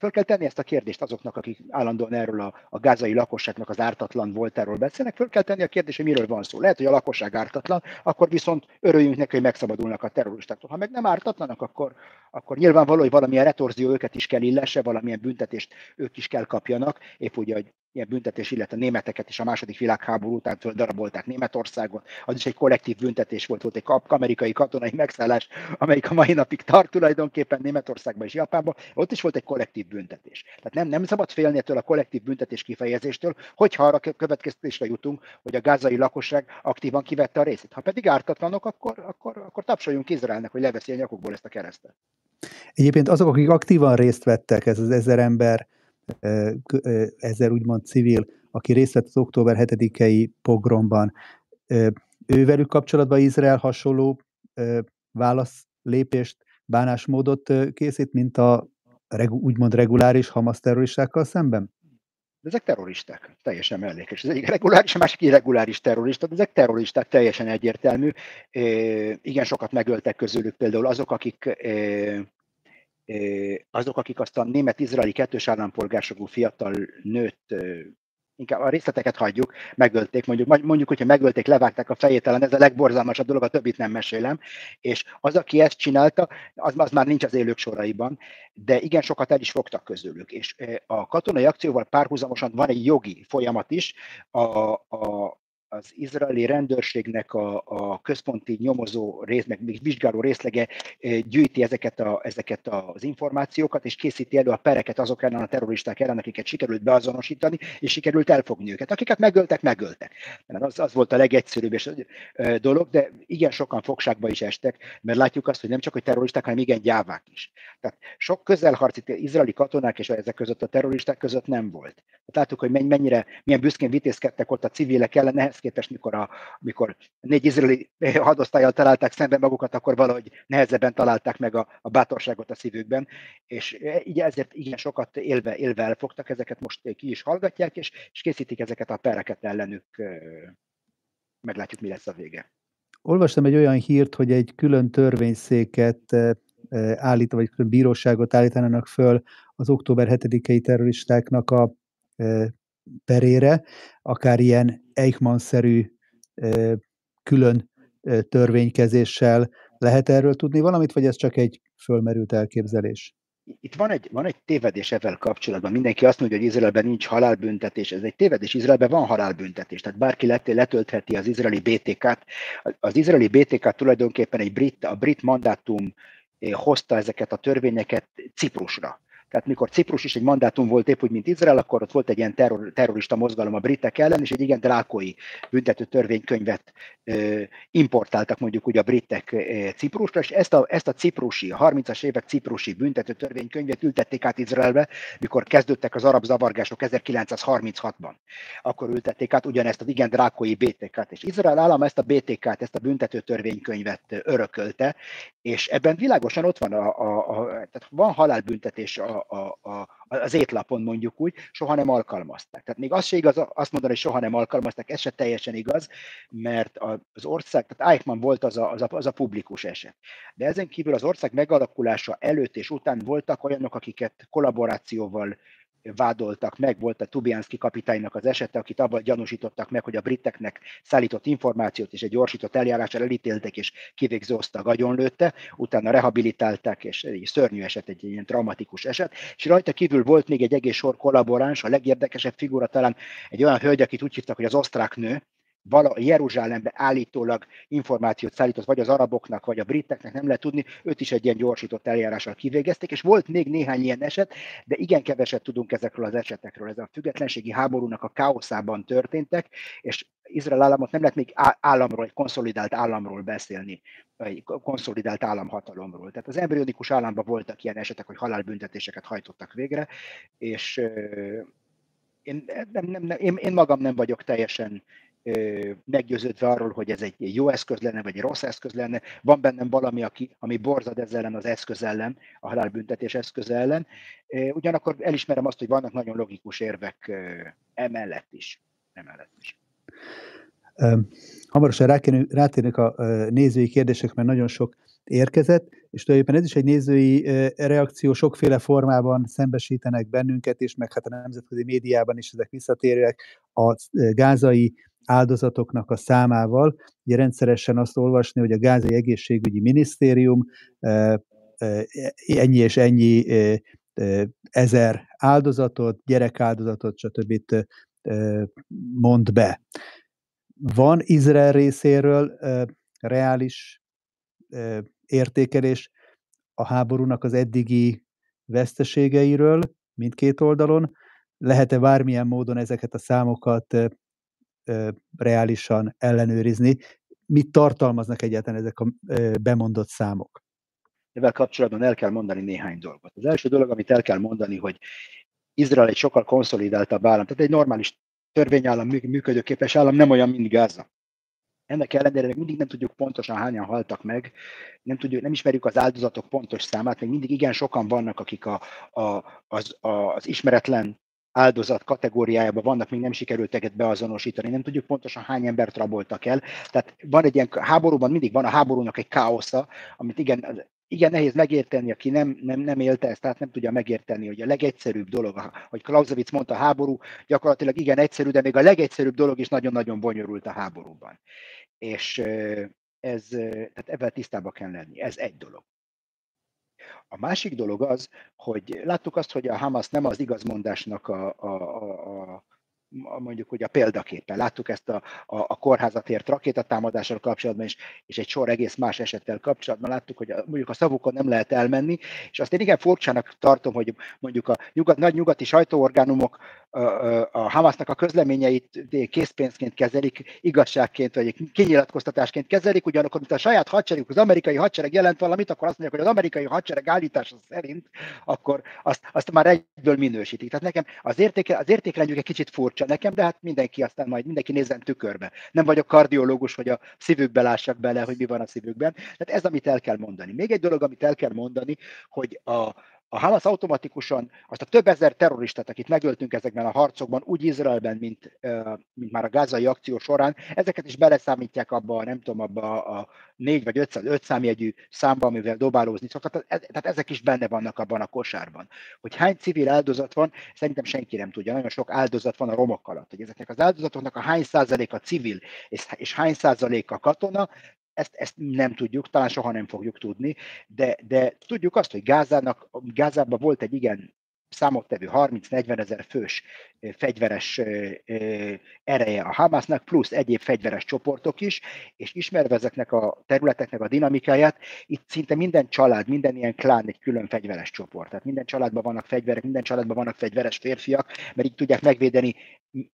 Föl kell tenni ezt a kérdést azoknak, akik állandóan erről a, a gázai lakosságnak az ártatlan voltáról beszélnek, föl kell tenni a kérdést, hogy miről van szó. Lehet, hogy a lakosság ártatlan, akkor viszont örüljünk neki, hogy megszabadulnak a terroristáktól. Ha meg nem ártatlanak, akkor, akkor nyilvánvaló, hogy valamilyen retorzió őket is kell illesse, valamilyen büntetést ők is kell kapjanak, épp úgy, hogy ilyen büntetés, illetve a németeket is a második világháború után darabolták Németországot. Az is egy kollektív büntetés volt, volt egy amerikai katonai megszállás, amelyik a mai napig tart tulajdonképpen Németországban és Japánban. Ott is volt egy kollektív büntetés. Tehát nem, nem szabad félni ettől a kollektív büntetés kifejezéstől, hogyha arra következtetésre jutunk, hogy a gázai lakosság aktívan kivette a részét. Ha pedig ártatlanok, akkor, akkor, akkor tapsoljunk Izraelnek, hogy leveszi a nyakukból ezt a keresztet. Egyébként azok, akik aktívan részt vettek, ez az ezer ember, ezer úgymond civil, aki részt vett az október 7-i pogromban, ővelük kapcsolatban Izrael hasonló válasz lépést, bánásmódot készít, mint a úgymond reguláris Hamas terroristákkal szemben? De ezek terroristák, teljesen mellékes. Ez egyik reguláris, a másik irreguláris terrorista, de ezek terroristák, teljesen egyértelmű. E, igen, sokat megöltek közülük például azok, akik e, azok, akik azt a német-izraeli kettős állampolgárságú fiatal nőt inkább a részleteket hagyjuk, megölték, mondjuk, mondjuk, hogyha megölték, levágták a fejét ellen, ez a legborzalmasabb dolog, a többit nem mesélem, és az, aki ezt csinálta, az, az már nincs az élők soraiban, de igen sokat el is fogtak közülük, és a katonai akcióval párhuzamosan van egy jogi folyamat is, a, a, az izraeli rendőrségnek a, a központi nyomozó rész, meg vizsgáló részlege gyűjti ezeket, a, ezeket az információkat, és készíti elő a pereket azok ellen a terroristák ellen, akiket sikerült beazonosítani, és sikerült elfogni őket. Akiket megöltek, megöltek. Az, az volt a legegyszerűbb és, dolog, de igen sokan fogságba is estek, mert látjuk azt, hogy nem csak hogy terroristák, hanem igen gyávák is. Tehát sok közelharci izraeli katonák és ezek között a terroristák között nem volt. Tehát láttuk, hogy mennyire, milyen büszkén vitézkedtek ott a civilek ellen, ehhez képest, mikor, a, mikor négy izraeli hadosztályjal találták szemben magukat, akkor valahogy nehezebben találták meg a, a bátorságot a szívükben, és e, így ezért igen sokat élve, élve elfogtak, ezeket most ki is hallgatják, és, és készítik ezeket a pereket ellenük, meglátjuk, mi lesz a vége. Olvastam egy olyan hírt, hogy egy külön törvényszéket állít, vagy külön bíróságot állítanának föl az október 7-i terroristáknak a perére, akár ilyen Eichmann-szerű külön törvénykezéssel lehet erről tudni valamit, vagy ez csak egy fölmerült elképzelés? Itt van egy, van egy tévedés ezzel kapcsolatban. Mindenki azt mondja, hogy Izraelben nincs halálbüntetés. Ez egy tévedés. Izraelben van halálbüntetés. Tehát bárki letöltheti az izraeli BTK-t. Az izraeli BTK tulajdonképpen egy brit, a brit mandátum hozta ezeket a törvényeket Ciprusra. Tehát mikor Ciprus is egy mandátum volt épp úgy, mint Izrael, akkor ott volt egy ilyen terror, terrorista mozgalom a britek ellen, és egy igen drákói büntető törvénykönyvet ö, importáltak mondjuk úgy a britek ö, Ciprusra, és ezt a, ezt a ciprusi, a 30-as évek ciprusi büntető törvénykönyvet ültették át Izraelbe, mikor kezdődtek az arab zavargások 1936-ban. Akkor ültették át ugyanezt az igen drákói BTK-t, és Izrael állam ezt a BTK-t, ezt a büntető törvénykönyvet örökölte, és ebben világosan ott van, a, a, a, tehát van halálbüntetés a, a, a, az étlapon mondjuk úgy, soha nem alkalmazták. Tehát még az se igaz, azt mondani, hogy soha nem alkalmazták, ez se teljesen igaz, mert az ország, tehát Eichmann volt az a, az, a, az a publikus eset. De ezen kívül az ország megalakulása előtt és után voltak olyanok, akiket kollaborációval vádoltak meg, volt a Tubianski kapitánynak az esete, akit abban gyanúsítottak meg, hogy a briteknek szállított információt és egy gyorsított eljárással elítéltek, és kivégző osztag agyonlőtte, utána rehabilitálták, és egy szörnyű eset, egy ilyen traumatikus eset, és rajta kívül volt még egy egész sor kollaboráns, a legérdekesebb figura talán egy olyan hölgy, akit úgy hívtak, hogy az osztrák nő, vala, Jeruzsálembe állítólag információt szállított, vagy az araboknak, vagy a briteknek, nem lehet tudni, őt is egy ilyen gyorsított eljárással kivégezték, és volt még néhány ilyen eset, de igen keveset tudunk ezekről az esetekről. Ez a függetlenségi háborúnak a káoszában történtek, és Izrael államot nem lehet még államról, egy konszolidált államról beszélni, egy konszolidált államhatalomról. Tehát az embryonikus államban voltak ilyen esetek, hogy halálbüntetéseket hajtottak végre, és én, nem, nem, nem, én, én magam nem vagyok teljesen meggyőződve arról, hogy ez egy jó eszköz lenne, vagy egy rossz eszköz lenne. Van bennem valami, aki, ami borzad ezzel ellen az eszköz ellen, a halálbüntetés eszköz ellen. Ugyanakkor elismerem azt, hogy vannak nagyon logikus érvek emellett is. Emellett is. Hamarosan rátérünk a nézői kérdések, mert nagyon sok érkezett, és tulajdonképpen ez is egy nézői reakció, sokféle formában szembesítenek bennünket, és meg hát a nemzetközi médiában is ezek visszatérőek a gázai áldozatoknak a számával. Ugye rendszeresen azt olvasni, hogy a gázai egészségügyi minisztérium ennyi és ennyi ezer áldozatot, gyerekáldozatot, stb. mond be. Van Izrael részéről reális értékelés a háborúnak az eddigi veszteségeiről mindkét oldalon. Lehet-e bármilyen módon ezeket a számokat reálisan ellenőrizni? Mit tartalmaznak egyáltalán ezek a bemondott számok? Ezzel kapcsolatban el kell mondani néhány dolgot. Az első dolog, amit el kell mondani, hogy Izrael egy sokkal konszolidáltabb állam, tehát egy normális törvényállam, működőképes állam, nem olyan, mint Gáza. Ennek ellenére még mindig nem tudjuk pontosan hányan haltak meg, nem, tudjuk, nem ismerjük az áldozatok pontos számát, még mindig igen sokan vannak, akik a, a, az, a, az ismeretlen áldozat kategóriájában vannak, még nem sikerült őket beazonosítani, nem tudjuk pontosan hány embert raboltak el. Tehát van egy ilyen háborúban, mindig van a háborúnak egy káosza, amit igen, igen nehéz megérteni, aki nem, nem, nem élte ezt, tehát nem tudja megérteni, hogy a legegyszerűbb dolog, hogy Clausewitz mondta, a háború gyakorlatilag igen egyszerű, de még a legegyszerűbb dolog is nagyon-nagyon bonyolult a háborúban. És ez, tehát ebben tisztában kell lenni. Ez egy dolog. A másik dolog az, hogy láttuk azt, hogy a Hamas nem az igazmondásnak a, a, a, a mondjuk hogy a példaképpen. Láttuk ezt a, a, a kórházat ért rakétatámadással kapcsolatban is, és egy sor egész más esettel kapcsolatban láttuk, hogy a, mondjuk a szavukon nem lehet elmenni, és azt én igen furcsának tartom, hogy mondjuk a nyugat, nagy nyugati sajtóorgánumok a, a Hamasnak a közleményeit készpénzként kezelik, igazságként vagy kinyilatkoztatásként kezelik, ugyanakkor, mint a saját hadsereg, az amerikai hadsereg jelent valamit, akkor azt mondják, hogy az amerikai hadsereg állítása szerint, akkor azt, azt már egyből minősítik. Tehát nekem az, értéke, az értékrendjük egy kicsit furcsa nekem, de hát mindenki aztán majd mindenki nézzen tükörbe. Nem vagyok kardiológus, hogy a szívükbe lássak bele, hogy mi van a szívükben. Tehát ez, amit el kell mondani. Még egy dolog, amit el kell mondani, hogy a, a Hamas automatikusan azt a több ezer terroristát, akit megöltünk ezekben a harcokban, úgy Izraelben, mint, mint már a gázai akció során, ezeket is beleszámítják abba, nem tudom, abba a négy vagy öt, öt számjegyű számba, amivel dobálózni szoktak. Tehát ezek is benne vannak abban a kosárban. Hogy hány civil áldozat van, szerintem senki nem tudja. Nagyon sok áldozat van a romok alatt. Hogy ezeknek az áldozatoknak a hány százaléka civil, és, és hány százaléka katona, ezt, ezt nem tudjuk, talán soha nem fogjuk tudni, de, de tudjuk azt, hogy Gázának, Gázában volt egy igen számottevő 30-40 ezer fős fegyveres ereje a Hamasnak, plusz egyéb fegyveres csoportok is, és ismerve ezeknek a területeknek a dinamikáját, itt szinte minden család, minden ilyen klán egy külön fegyveres csoport. Tehát minden családban vannak fegyverek, minden családban vannak fegyveres férfiak, mert így tudják megvédeni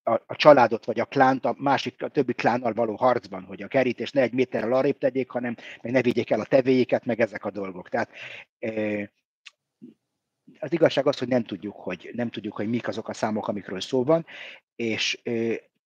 a, a családot vagy a klánt a másik, a többi klánnal való harcban, hogy a kerítést ne egy méterrel arrébb tegyék, hanem meg ne vigyék el a tevéjéket, meg ezek a dolgok. Tehát az igazság az, hogy nem tudjuk, hogy nem tudjuk, hogy mik azok a számok, amikről szó van, és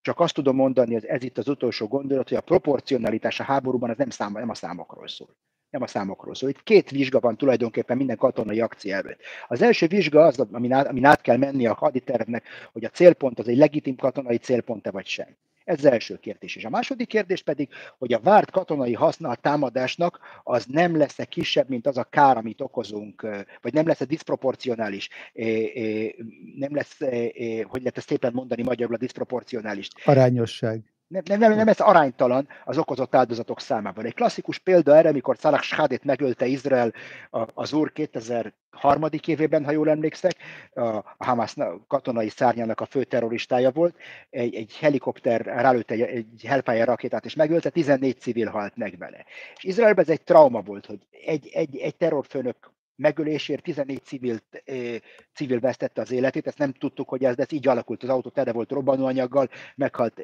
csak azt tudom mondani, hogy ez itt az utolsó gondolat, hogy a proporcionalitás a háborúban az nem, szám, nem a számokról szól. Nem a számokról szól. Itt két vizsga van tulajdonképpen minden katonai akció előtt. Az első vizsga az, amin át, amin át kell menni a haditervnek, hogy a célpont az egy legitim katonai célpont-e vagy sem. Ez az első kérdés. És a második kérdés pedig, hogy a várt katonai használt támadásnak az nem lesz-e kisebb, mint az a kár, amit okozunk, vagy nem lesz-e diszproporcionális, nem lesz, hogy lehet ezt szépen mondani magyarul a diszproporcionális. Arányosság nem, nem, nem, ez aránytalan az okozott áldozatok számában. Egy klasszikus példa erre, amikor Salah Shadét megölte Izrael az úr 2003. évében, ha jól emlékszek, a Hamas katonai szárnyának a fő terroristája volt, egy, egy helikopter rálőtt egy, egy Hellfire rakétát, és megölte, 14 civil halt meg vele. És Izraelben ez egy trauma volt, hogy egy, egy, egy terrorfőnök megölésért 14 civil, civil vesztette az életét, ezt nem tudtuk, hogy ez, de ez így alakult, az autó tele volt robbanóanyaggal, meghalt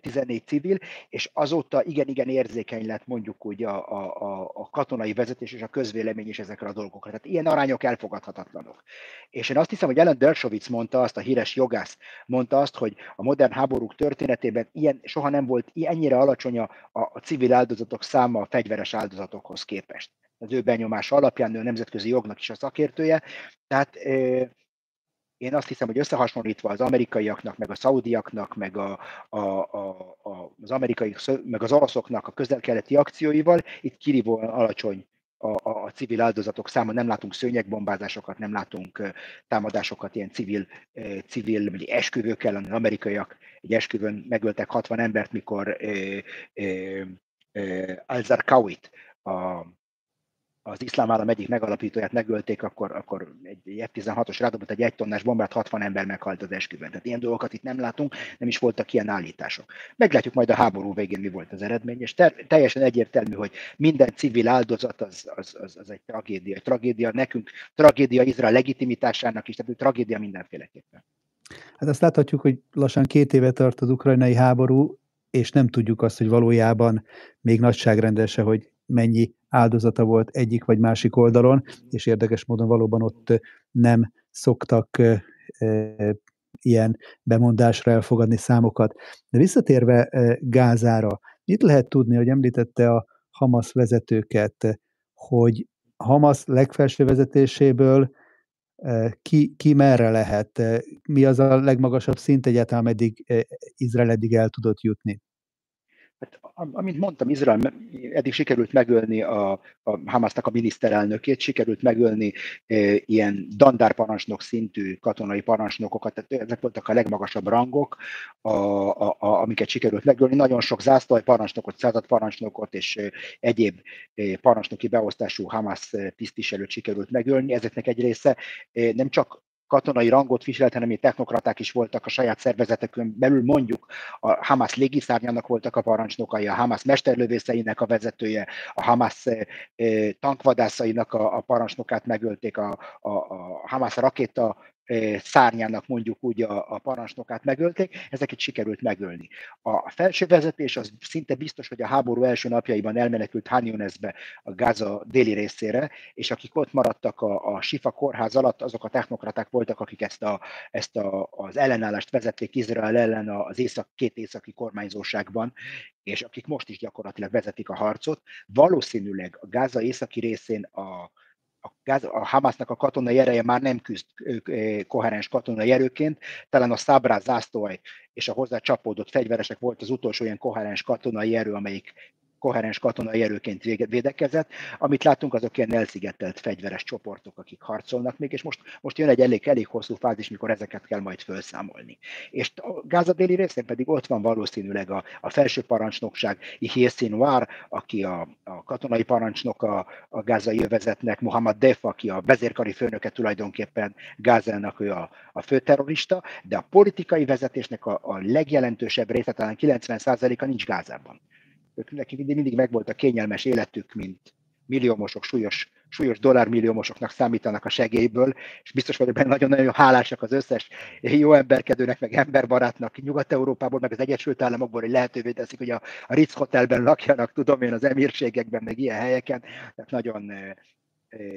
14 civil, és azóta igen-igen érzékeny lett mondjuk úgy a, a, a katonai vezetés és a közvélemény is ezekre a dolgokra. Tehát ilyen arányok elfogadhatatlanok. És én azt hiszem, hogy Ellen Dershowitz mondta azt, a híres jogász mondta azt, hogy a modern háborúk történetében ilyen, soha nem volt ennyire alacsony a, a civil áldozatok száma a fegyveres áldozatokhoz képest az ő benyomása alapján, ő a nemzetközi jognak is a szakértője. Tehát én azt hiszem, hogy összehasonlítva az amerikaiaknak, meg a szaudiaknak, meg a, a, a, az amerikai, meg az oroszoknak a közel-keleti akcióival, itt kirívóan alacsony a, a, a civil áldozatok száma, nem látunk szőnyegbombázásokat, nem látunk támadásokat ilyen civil, civil vagy esküvőkkel, az amerikaiak egy esküvőn megöltek 60 embert, mikor Al-Zarqawit, a, az iszlám állam egyik megalapítóját megölték, akkor, akkor egy F-16-os rádobott egy egy tonnás bombát, 60 ember meghalt az esküvőn. Tehát ilyen dolgokat itt nem látunk, nem is voltak ilyen állítások. Meglátjuk majd a háború végén, mi volt az eredmény, és ter- teljesen egyértelmű, hogy minden civil áldozat az, az, az, az egy tragédia. Egy tragédia nekünk, tragédia Izrael legitimitásának is, tehát tragédia mindenféleképpen. Hát azt láthatjuk, hogy lassan két éve tart az ukrajnai háború, és nem tudjuk azt, hogy valójában még nagyságrendese, hogy mennyi áldozata volt egyik vagy másik oldalon, és érdekes módon valóban ott nem szoktak ilyen bemondásra elfogadni számokat. De visszatérve Gázára, mit lehet tudni, hogy említette a Hamas vezetőket, hogy Hamas legfelső vezetéséből ki, ki merre lehet, mi az a legmagasabb szint egyáltalán, ameddig Izrael eddig el tudott jutni? Hát, amint mondtam, Izrael eddig sikerült megölni a, a Hamasnak a miniszterelnökét, sikerült megölni e, ilyen dandárparancsnok szintű katonai parancsnokokat, tehát ezek voltak a legmagasabb rangok, a, a, a, amiket sikerült megölni. Nagyon sok zászlaj parancsnokot, század parancsnokot és e, egyéb e, parancsnoki beosztású Hamas tisztviselőt sikerült megölni. Ezeknek egy része e, nem csak katonai rangot viselt, hanem technokraták is voltak a saját szervezetekön belül, mondjuk a Hamas légiszárnyának voltak a parancsnokai, a Hamas mesterlövészeinek a vezetője, a Hamas eh, eh, tankvadászainak a, a parancsnokát megölték, a, a, a Hamas rakéta szárnyának mondjuk úgy a, a parancsnokát megölték, ezeket sikerült megölni. A felső vezetés az szinte biztos, hogy a háború első napjaiban elmenekült Hanyonezbe, a Gaza déli részére, és akik ott maradtak a, a Sifa kórház alatt, azok a technokraták voltak, akik ezt, a, ezt a, az ellenállást vezették Izrael ellen az észak, két északi kormányzóságban, és akik most is gyakorlatilag vezetik a harcot. Valószínűleg a Gáza északi részén a, a, a Hamasnak a katonai ereje már nem küzd koherens katonai erőként, talán a Szabrá zászlóaj és a hozzá csapódott fegyveresek volt az utolsó ilyen koherens katonai erő, amelyik koherens katonai erőként védekezett. Amit látunk, azok ilyen elszigetelt fegyveres csoportok, akik harcolnak még, és most, most jön egy elég, elég hosszú fázis, mikor ezeket kell majd felszámolni. És a Gáza déli részén pedig ott van valószínűleg a, a felső parancsnokság, Ihir Sinwar, aki a, a katonai parancsnok a, gázai övezetnek, Mohamed Def, aki a vezérkari főnöke tulajdonképpen Gázának ő a, a főterrorista, de a politikai vezetésnek a, a legjelentősebb része, talán 90%-a nincs Gázában ők nekik mindig, megvolt a kényelmes életük, mint milliómosok, súlyos, súlyos dollármilliómosoknak számítanak a segélyből, és biztos vagyok benne, nagyon-nagyon hálásak az összes jó emberkedőnek, meg emberbarátnak Nyugat-Európából, meg az Egyesült Államokból, hogy lehetővé teszik, hogy a, a Ritz Hotelben lakjanak, tudom én, az emírségekben, meg ilyen helyeken. Tehát nagyon,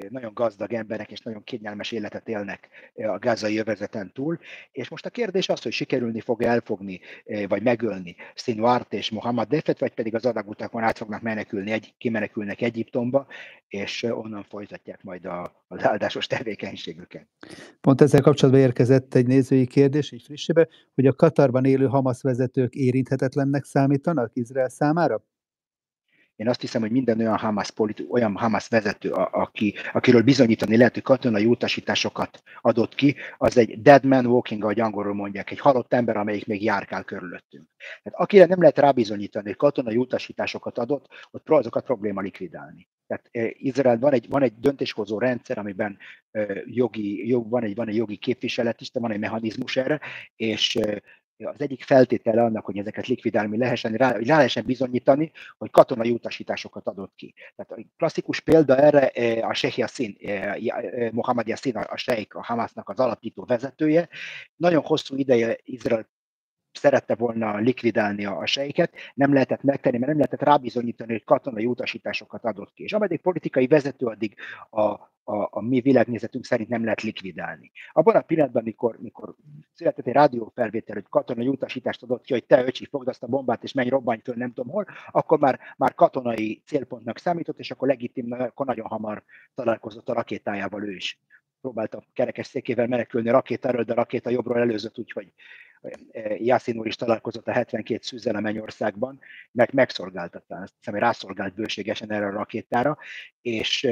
nagyon gazdag emberek és nagyon kényelmes életet élnek a gázai övezeten túl. És most a kérdés az, hogy sikerülni fog elfogni, vagy megölni Sinwart és Mohamed Defet, vagy pedig az adagutakon át fognak menekülni, egy, kimenekülnek Egyiptomba, és onnan folytatják majd a, az áldásos tevékenységüket. Pont ezzel kapcsolatban érkezett egy nézői kérdés, egy frissebe, hogy a Katarban élő Hamas vezetők érinthetetlennek számítanak Izrael számára? Én azt hiszem, hogy minden olyan Hamas, politi- olyan Hamas vezető, a, aki, akiről bizonyítani lehet, hogy katonai utasításokat adott ki, az egy dead man walking, ahogy angolul mondják, egy halott ember, amelyik még járkál körülöttünk. Tehát akire nem lehet rábizonyítani, hogy katonai utasításokat adott, ott azokat probléma likvidálni. Tehát eh, Izrael van egy, van egy döntéshozó rendszer, amiben eh, jogi, jog, van, egy, van egy jogi képviselet is, de van egy mechanizmus erre, és eh, az egyik feltétele annak, hogy ezeket likvidálni lehessen, rá, rá lehessen bizonyítani, hogy katonai utasításokat adott ki. Tehát a klasszikus példa erre eh, a Sheikh Yassin, eh, eh, Mohamed Yassin, a Sheikh, a Hamasnak az alapító vezetője. Nagyon hosszú ideje Izrael szerette volna likvidálni a sejket, nem lehetett megtenni, mert nem lehetett rábizonyítani, hogy katonai utasításosokat adott ki. És ameddig politikai vezető, addig a, a, a mi világnézetünk szerint nem lehet likvidálni. Abban a pillanatban, mikor, mikor született egy rádiófelvétel, hogy katonai utasítást adott ki, hogy te öcsi, fogd azt a bombát, és menj robbanj föl, nem tudom hol, akkor már, már katonai célpontnak számított, és akkor legitim, akkor nagyon hamar találkozott a rakétájával ő is próbált a kerekes székével menekülni a rakétáról, de a rakéta jobbról előzött, úgyhogy Jászin úr is találkozott a 72 szűzzel a Mennyországban, meg megszolgáltatta, azt rászolgált bőségesen erre a rakétára, és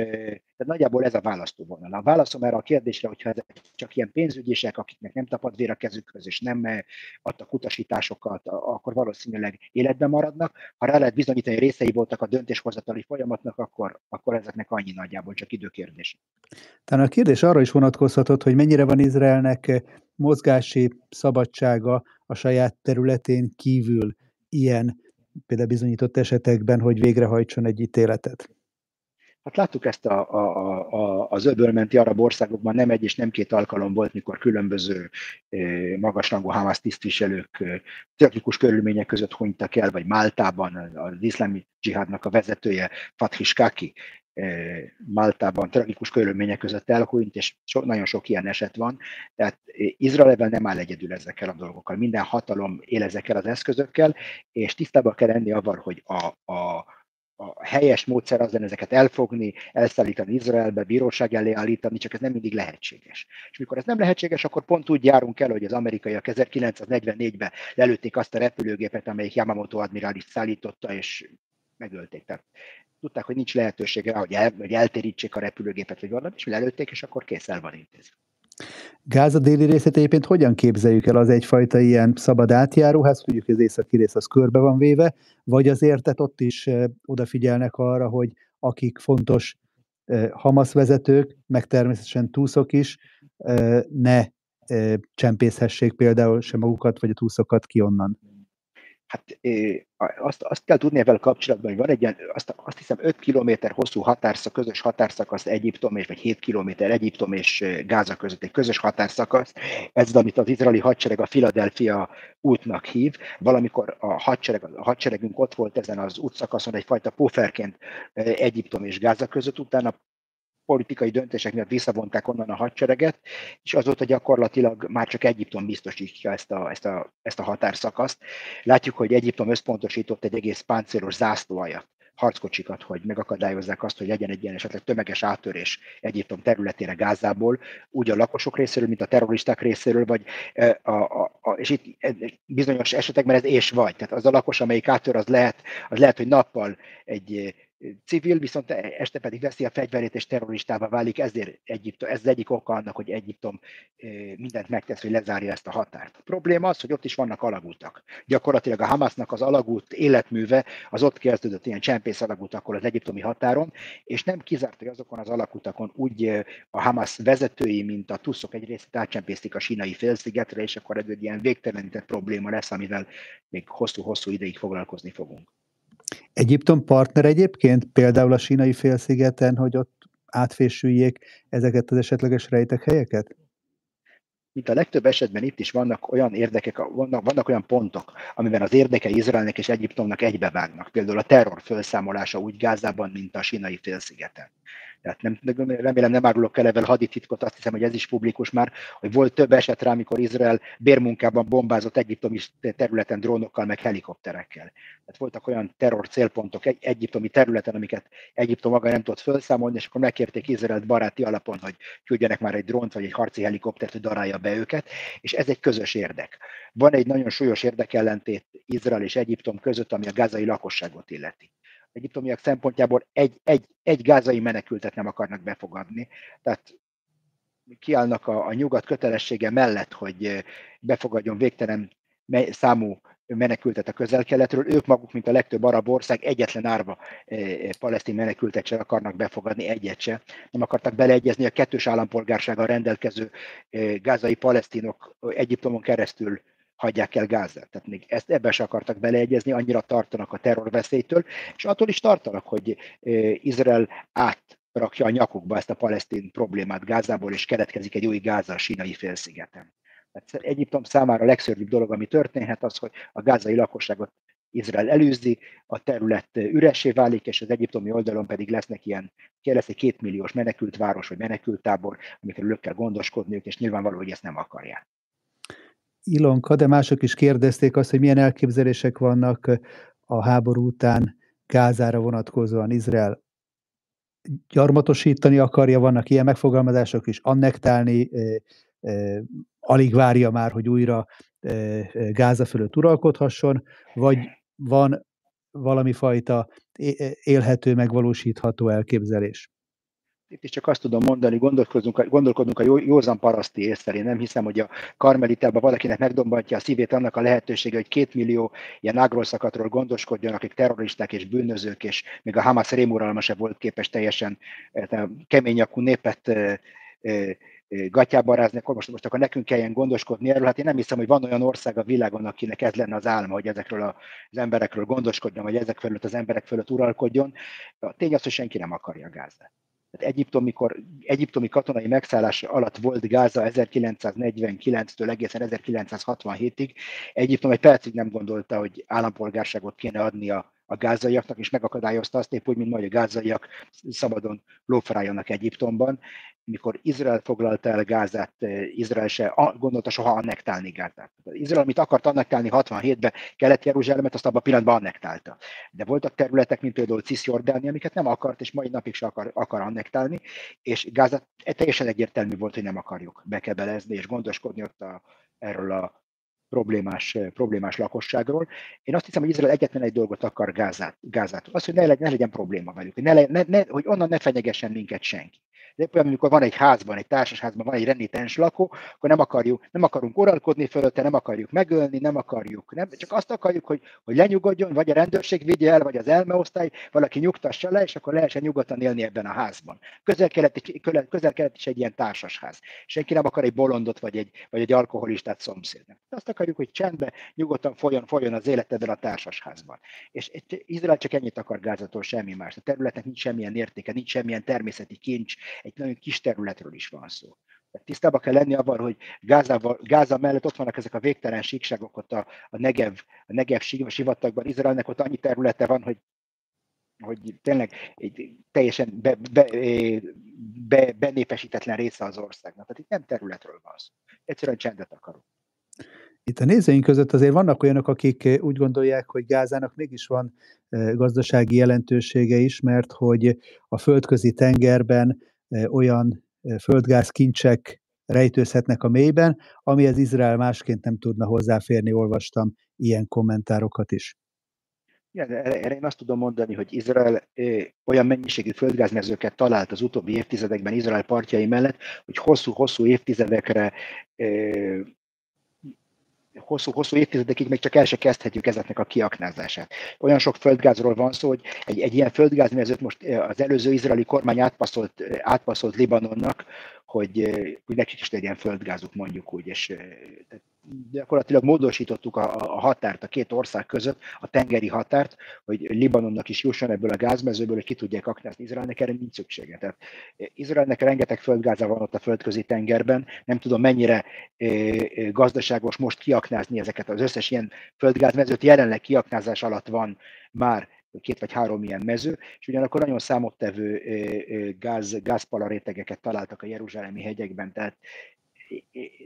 tehát nagyjából ez a választóvonal. A válaszom erre a kérdésre, hogyha ezek csak ilyen pénzügyések, akiknek nem tapad vér a kezükhöz, és nem adtak utasításokat, akkor valószínűleg életben maradnak. Ha rá lehet bizonyítani, hogy részei voltak a döntéshozatali folyamatnak, akkor, akkor ezeknek annyi nagyjából csak időkérdés. Talán a kérdés arra is vonatkozhatott, hogy mennyire van Izraelnek mozgási szabadsága a saját területén kívül ilyen például bizonyított esetekben, hogy végrehajtson egy ítéletet? Hát láttuk ezt a, a, a, az öbölmenti arab országokban nem egy és nem két alkalom volt, mikor különböző magasrangú Hamas tisztviselők tragikus körülmények között hunytak el, vagy Máltában az iszlámi dzsihádnak a vezetője Fathis Kaki Máltában tragikus körülmények között elhunyt, és so, nagyon sok ilyen eset van. Tehát Izraelben nem áll egyedül ezekkel a dolgokkal. Minden hatalom él ezekkel az eszközökkel, és tisztában kell lenni avval, hogy a, a, a helyes módszer az lenne ezeket elfogni, elszállítani Izraelbe, bíróság elé állítani, csak ez nem mindig lehetséges. És mikor ez nem lehetséges, akkor pont úgy járunk el, hogy az amerikaiak 1944-ben lelőtték azt a repülőgépet, amelyik Yamamoto admirális szállította, és megölték. Tehát tudták, hogy nincs lehetősége, hogy, el, hogy eltérítsék a repülőgépet, vagy valami, és lelőtték, és akkor kész el van intézve. Gáza déli részét egyébként hogyan képzeljük el? Az egyfajta ilyen szabad átjáró, hát tudjuk, hogy az északi rész az körbe van véve, vagy azért tehát ott is odafigyelnek arra, hogy akik fontos Hamas vezetők, meg természetesen túszok is, ne csempészhessék például sem magukat, vagy a túszokat ki onnan hát azt, azt kell tudni ezzel kapcsolatban, hogy van egy ilyen, azt, azt hiszem 5 kilométer hosszú határszak, közös határszakasz Egyiptom és vagy 7 kilométer Egyiptom és Gáza között egy közös határszakasz. Ez az, amit az izraeli hadsereg a Philadelphia útnak hív. Valamikor a, hadsereg, a hadseregünk ott volt ezen az útszakaszon egyfajta pufferként Egyiptom és Gáza között, utána politikai döntések miatt visszavonták onnan a hadsereget, és azóta gyakorlatilag már csak Egyiptom biztosítja ezt a, ezt a, ezt a határszakaszt. Látjuk, hogy Egyiptom összpontosított egy egész páncélos zászlóajat harckocsikat, hogy megakadályozzák azt, hogy legyen egy ilyen esetleg tömeges áttörés Egyiptom területére Gázából, úgy a lakosok részéről, mint a terroristák részéről, vagy a, a, a, és itt bizonyos esetekben ez és vagy. Tehát az a lakos, amelyik áttör, az lehet, az lehet, hogy nappal egy civil, viszont este pedig veszi a fegyverét és terroristává válik, ezért Egyiptom, ez az egyik oka annak, hogy Egyiptom mindent megtesz, hogy lezárja ezt a határt. A probléma az, hogy ott is vannak alagútak. Gyakorlatilag a Hamasnak az alagút életműve az ott kezdődött ilyen csempész akkor az egyiptomi határon, és nem kizárt, hogy azokon az alagutakon úgy a Hamas vezetői, mint a tuszok egy részét átcsempésztik a sínai félszigetre, és akkor ez egy ilyen végtelenített probléma lesz, amivel még hosszú-hosszú ideig foglalkozni fogunk. Egyiptom partner egyébként, például a sínai félszigeten, hogy ott átfésüljék ezeket az esetleges rejtek helyeket? mint a legtöbb esetben itt is vannak olyan érdekek, vannak, vannak olyan pontok, amiben az érdekei Izraelnek és Egyiptomnak egybevágnak. Például a terror felszámolása úgy Gázában, mint a sínai félszigeten. Tehát nem, remélem nem árulok el evel hadititkot, azt hiszem, hogy ez is publikus már, hogy volt több eset rá, amikor Izrael bérmunkában bombázott egyiptomi területen drónokkal, meg helikopterekkel. Tehát voltak olyan terror célpontok egy, egyiptomi területen, amiket Egyiptom maga nem tudott felszámolni, és akkor megkérték Izraelt baráti alapon, hogy küldjenek már egy drónt vagy egy harci helikoptert, hogy darálja be őket, és ez egy közös érdek. Van egy nagyon súlyos érdekellentét Izrael és Egyiptom között, ami a gázai lakosságot illeti egyiptomiak szempontjából egy, egy, egy gázai menekültet nem akarnak befogadni. Tehát kiállnak a, a nyugat kötelessége mellett, hogy befogadjon végtelen számú menekültet a közel-keletről. Ők maguk, mint a legtöbb arab ország, egyetlen árva e, e, palesztin menekültet sem akarnak befogadni, egyet se. Nem akartak beleegyezni a kettős állampolgársággal rendelkező gázai palesztinok Egyiptomon keresztül hagyják el Gázát. Tehát még ezt ebbe se akartak beleegyezni, annyira tartanak a terrorveszélytől, és attól is tartanak, hogy Izrael átrakja a nyakukba ezt a palesztin problémát Gázából, és keletkezik egy új Gáza a sínai félszigeten. Tehát Egyiptom számára a legszörnyűbb dolog, ami történhet, az, hogy a gázai lakosságot Izrael előzi, a terület üresé válik, és az egyiptomi oldalon pedig lesznek ilyen, lesz egy kétmilliós menekült város, vagy menekült tábor, amikről ők kell gondoskodniuk, és nyilvánvaló, hogy ezt nem akarják. Ilonka, de mások is kérdezték azt, hogy milyen elképzelések vannak a háború után Gázára vonatkozóan Izrael gyarmatosítani akarja, vannak ilyen megfogalmazások is, annektálni, alig várja már, hogy újra Gáza fölött uralkodhasson, vagy van valami fajta élhető, megvalósítható elképzelés? Itt is csak azt tudom mondani, gondolkodunk, gondolkodunk a józan paraszti észre. Én nem hiszem, hogy a karmelitában valakinek megdombatja a szívét annak a lehetősége, hogy két millió ilyen ágrólszakatról gondoskodjon, akik terroristák és bűnözők, és még a Hamas rémuralma se volt képes teljesen eh, keményakú népet eh, eh, gatyába rázni, akkor most, most akkor nekünk kelljen gondoskodni erről. Hát én nem hiszem, hogy van olyan ország a világon, akinek ez lenne az álma, hogy ezekről az emberekről gondoskodjon, vagy ezek fölött az emberek fölött uralkodjon. A tény az, hogy senki nem akarja Gázát. Tehát Egyiptom, mikor egyiptomi katonai megszállás alatt volt Gáza 1949-től egészen 1967-ig, Egyiptom egy percig nem gondolta, hogy állampolgárságot kéne adni a, a gázaiaknak, és megakadályozta azt épp úgy, mint majd a gázaiak szabadon lófaráljanak Egyiptomban mikor Izrael foglalta el Gázát, eh, Izrael se gondolta soha annektálni Gázát. Izrael, amit akart annektálni 67-ben, Kelet-Jeruzsálemet, azt abban a pillanatban annektálta. De voltak területek, mint például Cisjordánia, amiket nem akart, és mai napig se akar, akar annektálni, és Gázát teljesen egyértelmű volt, hogy nem akarjuk bekebelezni, és gondoskodni ott a, erről a problémás, problémás lakosságról. Én azt hiszem, hogy Izrael egyetlen egy dolgot akar Gázát, Gázát. Az, hogy ne legyen, ne legyen probléma velük, hogy, ne, ne, ne, hogy onnan ne fenyegessen minket senki. De amikor van egy házban, egy társasházban van egy renitens lakó, akkor nem, akarjuk, nem akarunk uralkodni fölötte, nem akarjuk megölni, nem akarjuk, nem, csak azt akarjuk, hogy, hogy lenyugodjon, vagy a rendőrség vigye el, vagy az elmeosztály, valaki nyugtassa le, és akkor lehessen nyugodtan élni ebben a házban. Közel-kelet, közel-kelet is egy ilyen társasház. Senki nem akar egy bolondot, vagy egy, vagy egy alkoholistát szomszédnak. Azt akarjuk, hogy csendben, nyugodtan folyjon, folyjon az élet ebben a társasházban. És Izrael csak ennyit akar Gázatól, semmi más. A területnek nincs semmilyen értéke, nincs semmilyen természeti kincs, egy nagyon kis területről is van szó. Tehát tisztában kell lenni abban, hogy Gáza, Gáza mellett ott vannak ezek a végtelen síkságok ott a, a Negev, a Negev sivatagban. Izraelnek ott annyi területe van, hogy hogy tényleg egy teljesen be, be, be, benépesítetlen része az országnak. Tehát itt nem területről van szó. Egyszerűen csendet akarunk. Itt a nézőink között azért vannak olyanok, akik úgy gondolják, hogy Gázának mégis van gazdasági jelentősége is, mert hogy a földközi tengerben olyan földgázkincsek rejtőzhetnek a mélyben, amihez Izrael másként nem tudna hozzáférni, olvastam ilyen kommentárokat is. Igen, erre én azt tudom mondani, hogy Izrael olyan mennyiségű földgázmezőket talált az utóbbi évtizedekben Izrael partjai mellett, hogy hosszú-hosszú évtizedekre hosszú-hosszú évtizedekig még csak el se kezdhetjük ezeknek a kiaknázását. Olyan sok földgázról van szó, hogy egy, egy ilyen földgázmezőt most az előző izraeli kormány átpaszolt, átpaszolt Libanonnak, hogy, hogy nekik is legyen földgázuk mondjuk úgy, és gyakorlatilag módosítottuk a, a határt a két ország között, a tengeri határt, hogy Libanonnak is jusson ebből a gázmezőből, hogy ki tudják aknázni. Izraelnek erre nincs szüksége. Tehát Izraelnek rengeteg földgáza van ott a földközi tengerben, nem tudom mennyire gazdaságos most kiaknázni ezeket az összes ilyen földgázmezőt, jelenleg kiaknázás alatt van már két vagy három ilyen mező, és ugyanakkor nagyon számottevő gáz, gázpalarétegeket találtak a Jeruzsálemi hegyekben, tehát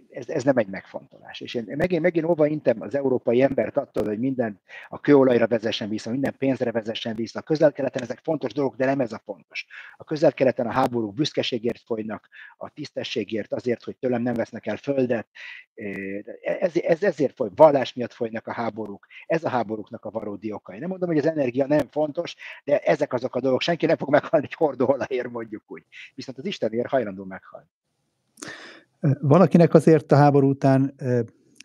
ez, ez nem egy megfontolás. És én megint, megint óva intem az európai embert attól, hogy minden a kőolajra vezessen vissza, minden pénzre vezessen vissza. A közel-keleten ezek fontos dolgok, de nem ez a fontos. A közel-keleten a háborúk büszkeségért folynak, a tisztességért, azért, hogy tőlem nem vesznek el földet. Ez, ez ezért foly, vallás miatt folynak a háborúk. Ez a háborúknak a valódi okai. Nem mondom, hogy az energia nem fontos, de ezek azok a dolgok. Senki nem fog meghalni egy hordóolajért, mondjuk úgy. Viszont az Istenért hajlandó meghalni. Valakinek azért a háború után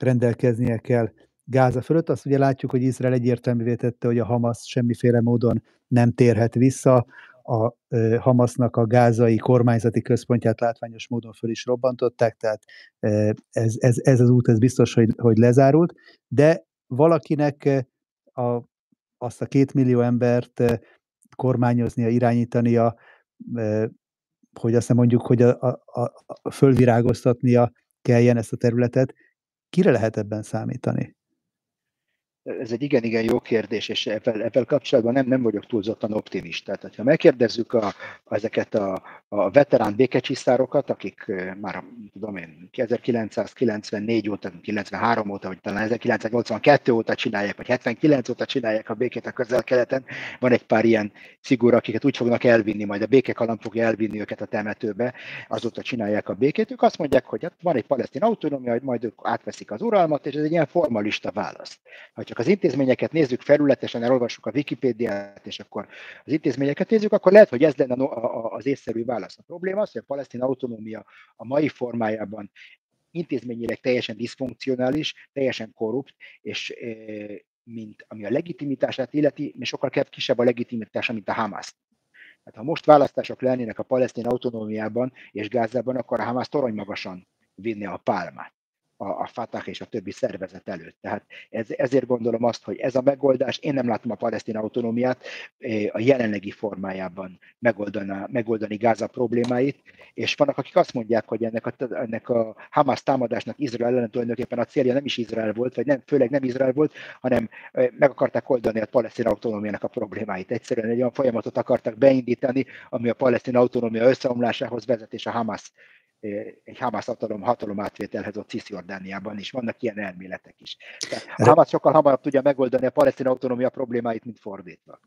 rendelkeznie kell Gáza fölött. Azt ugye látjuk, hogy Izrael egyértelművé tette, hogy a Hamas semmiféle módon nem térhet vissza. A Hamasnak a gázai kormányzati központját látványos módon föl is robbantották, tehát ez, ez, ez az út ez biztos, hogy, hogy lezárult. De valakinek a, azt a két millió embert kormányoznia, irányítania hogy azt mondjuk, hogy a, a, a fölvirágoztatnia kelljen ezt a területet. Kire lehet ebben számítani? Ez egy igen-igen jó kérdés, és ebben, ebben kapcsolatban nem, nem vagyok túlzottan optimista. Tehát, ha megkérdezzük a, ezeket a, a veterán békecsisztárokat, akik már, tudom én, 1994 óta, 93 óta, vagy talán 1982 óta csinálják, vagy 79 óta csinálják a békét a közel-keleten, van egy pár ilyen figura, akiket úgy fognak elvinni, majd a békekalam fogja elvinni őket a temetőbe, azóta csinálják a békét. Ők azt mondják, hogy hát van egy palesztin autonómia, majd ők átveszik az uralmat, és ez egy ilyen formalista válasz. Ha csak az intézményeket nézzük felületesen, elolvassuk a Wikipédiát, és akkor az intézményeket nézzük, akkor lehet, hogy ez lenne az észszerű válasz. A probléma az, hogy a palesztin autonómia a mai formájában intézményileg teljesen diszfunkcionális, teljesen korrupt, és mint ami a legitimitását illeti, és sokkal kisebb a legitimitása, mint a Hamas. Hát ha most választások lennének a palesztin autonómiában és Gázában, akkor a Hamas torony magasan vinne a pálmát a, a Fatah és a többi szervezet előtt. Tehát ez, ezért gondolom azt, hogy ez a megoldás, én nem látom a palesztin autonómiát eh, a jelenlegi formájában megoldani, megoldani Gáza problémáit, és vannak, akik azt mondják, hogy ennek a, ennek a Hamas támadásnak Izrael ellen tulajdonképpen a célja nem is Izrael volt, vagy nem, főleg nem Izrael volt, hanem eh, meg akarták oldani a palesztin autonómiának a problémáit. Egyszerűen egy olyan folyamatot akartak beindítani, ami a palesztin autonómia összeomlásához vezet, és a Hamas egy Hamas hatalom, hatalom átvételhez ott Cisjordániában is. Vannak ilyen elméletek is. Tehát a Hamas sokkal hamarabb tudja megoldani a palesztin autonómia problémáit, mint fordítva.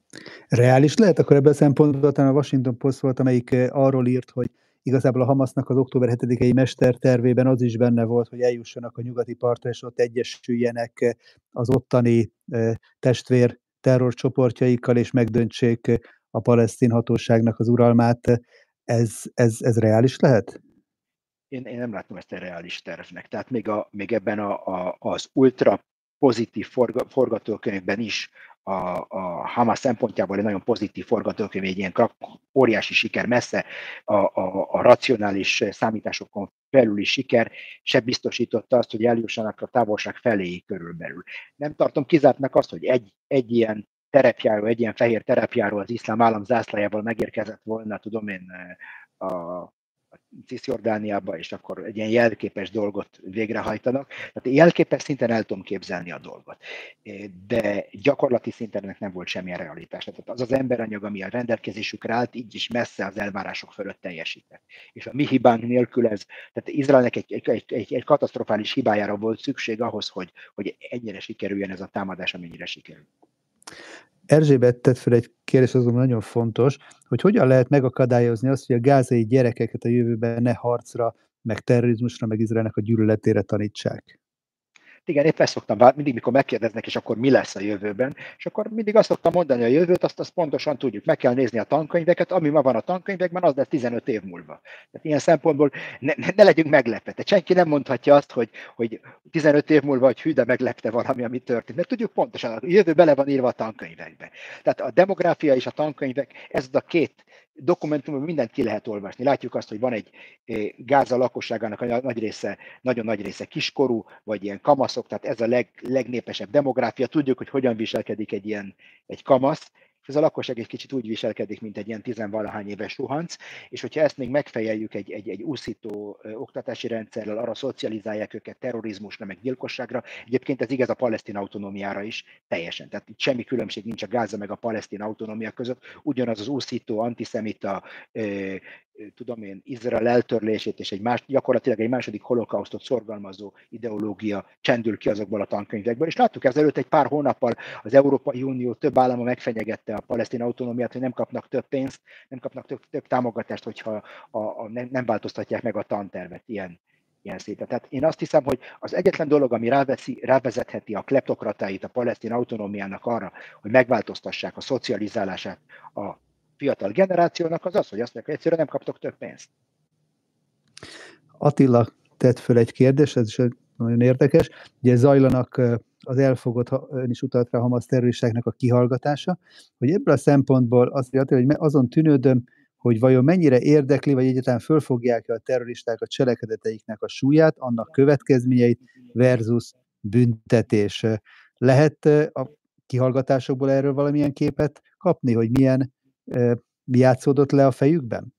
Reális lehet akkor ebben a szempontból, talán a Washington Post volt, amelyik arról írt, hogy igazából a Hamasnak az október 7-i mestertervében az is benne volt, hogy eljussanak a nyugati partra, és ott egyesüljenek az ottani testvér terrorcsoportjaikkal, és megdöntsék a palesztin hatóságnak az uralmát. Ez, ez, ez reális lehet? Én, én nem látom ezt egy reális tervnek. Tehát még, a, még ebben a, a, az ultra pozitív forga, forgatókönyvben is a, a Hamas szempontjából egy nagyon pozitív forgatókönyv, egy ilyen óriási siker, messze a, a, a racionális számításokon felüli siker se biztosította azt, hogy eljussanak a távolság felé körülbelül. Nem tartom kizártnak azt, hogy egy, egy ilyen terepjáró, egy ilyen fehér terepjáró az iszlám állam zászlájával megérkezett volna, tudom én, a Cisjordániába, és akkor egy ilyen jelképes dolgot végrehajtanak. Tehát jelképes szinten el tudom képzelni a dolgot. De gyakorlati szinten ennek nem volt semmilyen realitás. Tehát az az emberanyag, ami a rendelkezésükre állt, így is messze az elvárások fölött teljesített. És a mi hibánk nélkül ez, tehát Izraelnek egy, egy, egy, egy, katasztrofális hibájára volt szükség ahhoz, hogy, hogy ennyire sikerüljen ez a támadás, amennyire sikerül. Erzsébet tett fel egy kérdés, azonban nagyon fontos, hogy hogyan lehet megakadályozni azt, hogy a gázai gyerekeket a jövőben ne harcra, meg terrorizmusra, meg Izraelnek a gyűlöletére tanítsák. Igen, épp ezt szoktam mindig, mikor megkérdeznek, és akkor mi lesz a jövőben, és akkor mindig azt szoktam mondani, a jövőt azt, azt pontosan tudjuk, meg kell nézni a tankönyveket, ami ma van a tankönyvekben, az lesz 15 év múlva. Tehát ilyen szempontból ne, ne, ne legyünk meglepve. Tehát senki nem mondhatja azt, hogy, hogy 15 év múlva, hogy hű, de meglepte valami, ami történt. Mert tudjuk pontosan, a jövő bele van írva a tankönyvekbe. Tehát a demográfia és a tankönyvek, ez a két dokumentumban mindent ki lehet olvasni. Látjuk azt, hogy van egy eh, Gáza lakosságának a nagy része, nagyon nagy része kiskorú, vagy ilyen kamaszok, tehát ez a leg, legnépesebb demográfia. Tudjuk, hogy hogyan viselkedik egy ilyen egy kamasz, és ez a lakosság egy kicsit úgy viselkedik, mint egy ilyen tizenvalahány éves suhanc, és hogyha ezt még megfejeljük egy, egy, egy úszító oktatási rendszerrel, arra szocializálják őket terrorizmusra, meg gyilkosságra, egyébként ez igaz a palesztin autonómiára is teljesen. Tehát itt semmi különbség nincs a Gáza meg a palesztin autonómia között, ugyanaz az úszító, antiszemita, tudom én, Izrael eltörlését és egy más, gyakorlatilag egy második holokausztot szorgalmazó ideológia csendül ki azokból a tankönyvekből. És láttuk ezelőtt egy pár hónappal az Európai Unió több állama megfenyegette a palesztin autonómiát, hogy nem kapnak több pénzt, nem kapnak több, több támogatást, hogyha a, a, nem, nem változtatják meg a tantervet ilyen, ilyen szépen. Tehát én azt hiszem, hogy az egyetlen dolog, ami ráveszi, rávezetheti a kleptokratáit a palesztin autonómiának arra, hogy megváltoztassák a szocializálását a fiatal generációnak, az az, hogy azt mondják, hogy egyszerűen nem kaptok több pénzt. Attila tett föl egy kérdés, ez is nagyon érdekes. Ugye zajlanak az elfogott, ön is utalt rá Hamas terroristáknak a kihallgatása, hogy ebből a szempontból azt mondja, hogy azon tűnődöm, hogy vajon mennyire érdekli, vagy egyáltalán fölfogják a terroristák a cselekedeteiknek a súlyát, annak következményeit versus büntetés. Lehet a kihallgatásokból erről valamilyen képet kapni, hogy milyen mi játszódott le a fejükben?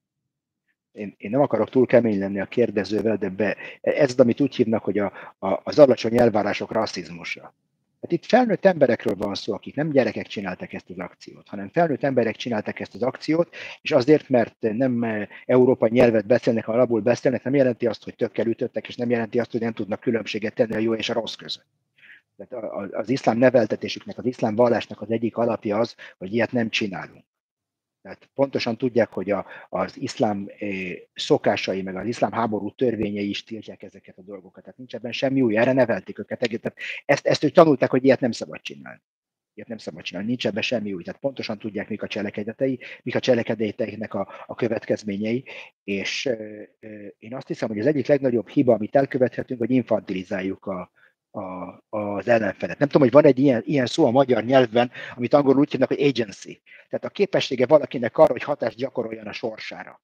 Én, én nem akarok túl kemény lenni a kérdezővel, de be, ez amit úgy hívnak, hogy a, a, az alacsony elvárások rasszizmusa. Hát itt felnőtt emberekről van szó, akik nem gyerekek csináltak ezt az akciót, hanem felnőtt emberek csináltak ezt az akciót, és azért, mert nem európai nyelvet beszélnek, arabul beszélnek, nem jelenti azt, hogy tökkel ütöttek, és nem jelenti azt, hogy nem tudnak különbséget tenni a jó és a rossz között. Tehát az iszlám neveltetésüknek, az iszlám vallásnak az egyik alapja az, hogy ilyet nem csinálunk. Tehát pontosan tudják, hogy a, az iszlám eh, szokásai, meg az iszlám háború törvényei is tiltják ezeket a dolgokat. Tehát nincs ebben semmi új, erre nevelték őket. Tehát ezt, ezt ők tanulták, hogy ilyet nem szabad csinálni. Ilyet nem szabad csinálni, nincs ebben semmi új. Tehát pontosan tudják, mik a cselekedetei, mik a cselekedeteiknek a, a következményei, és euh, én azt hiszem, hogy az egyik legnagyobb hiba, amit elkövethetünk, hogy infantilizáljuk a, a, az ellenfelet. Nem tudom, hogy van egy ilyen, ilyen szó a magyar nyelvben, amit angolul úgy hívnak, hogy agency. Tehát a képessége valakinek arra, hogy hatást gyakoroljon a sorsára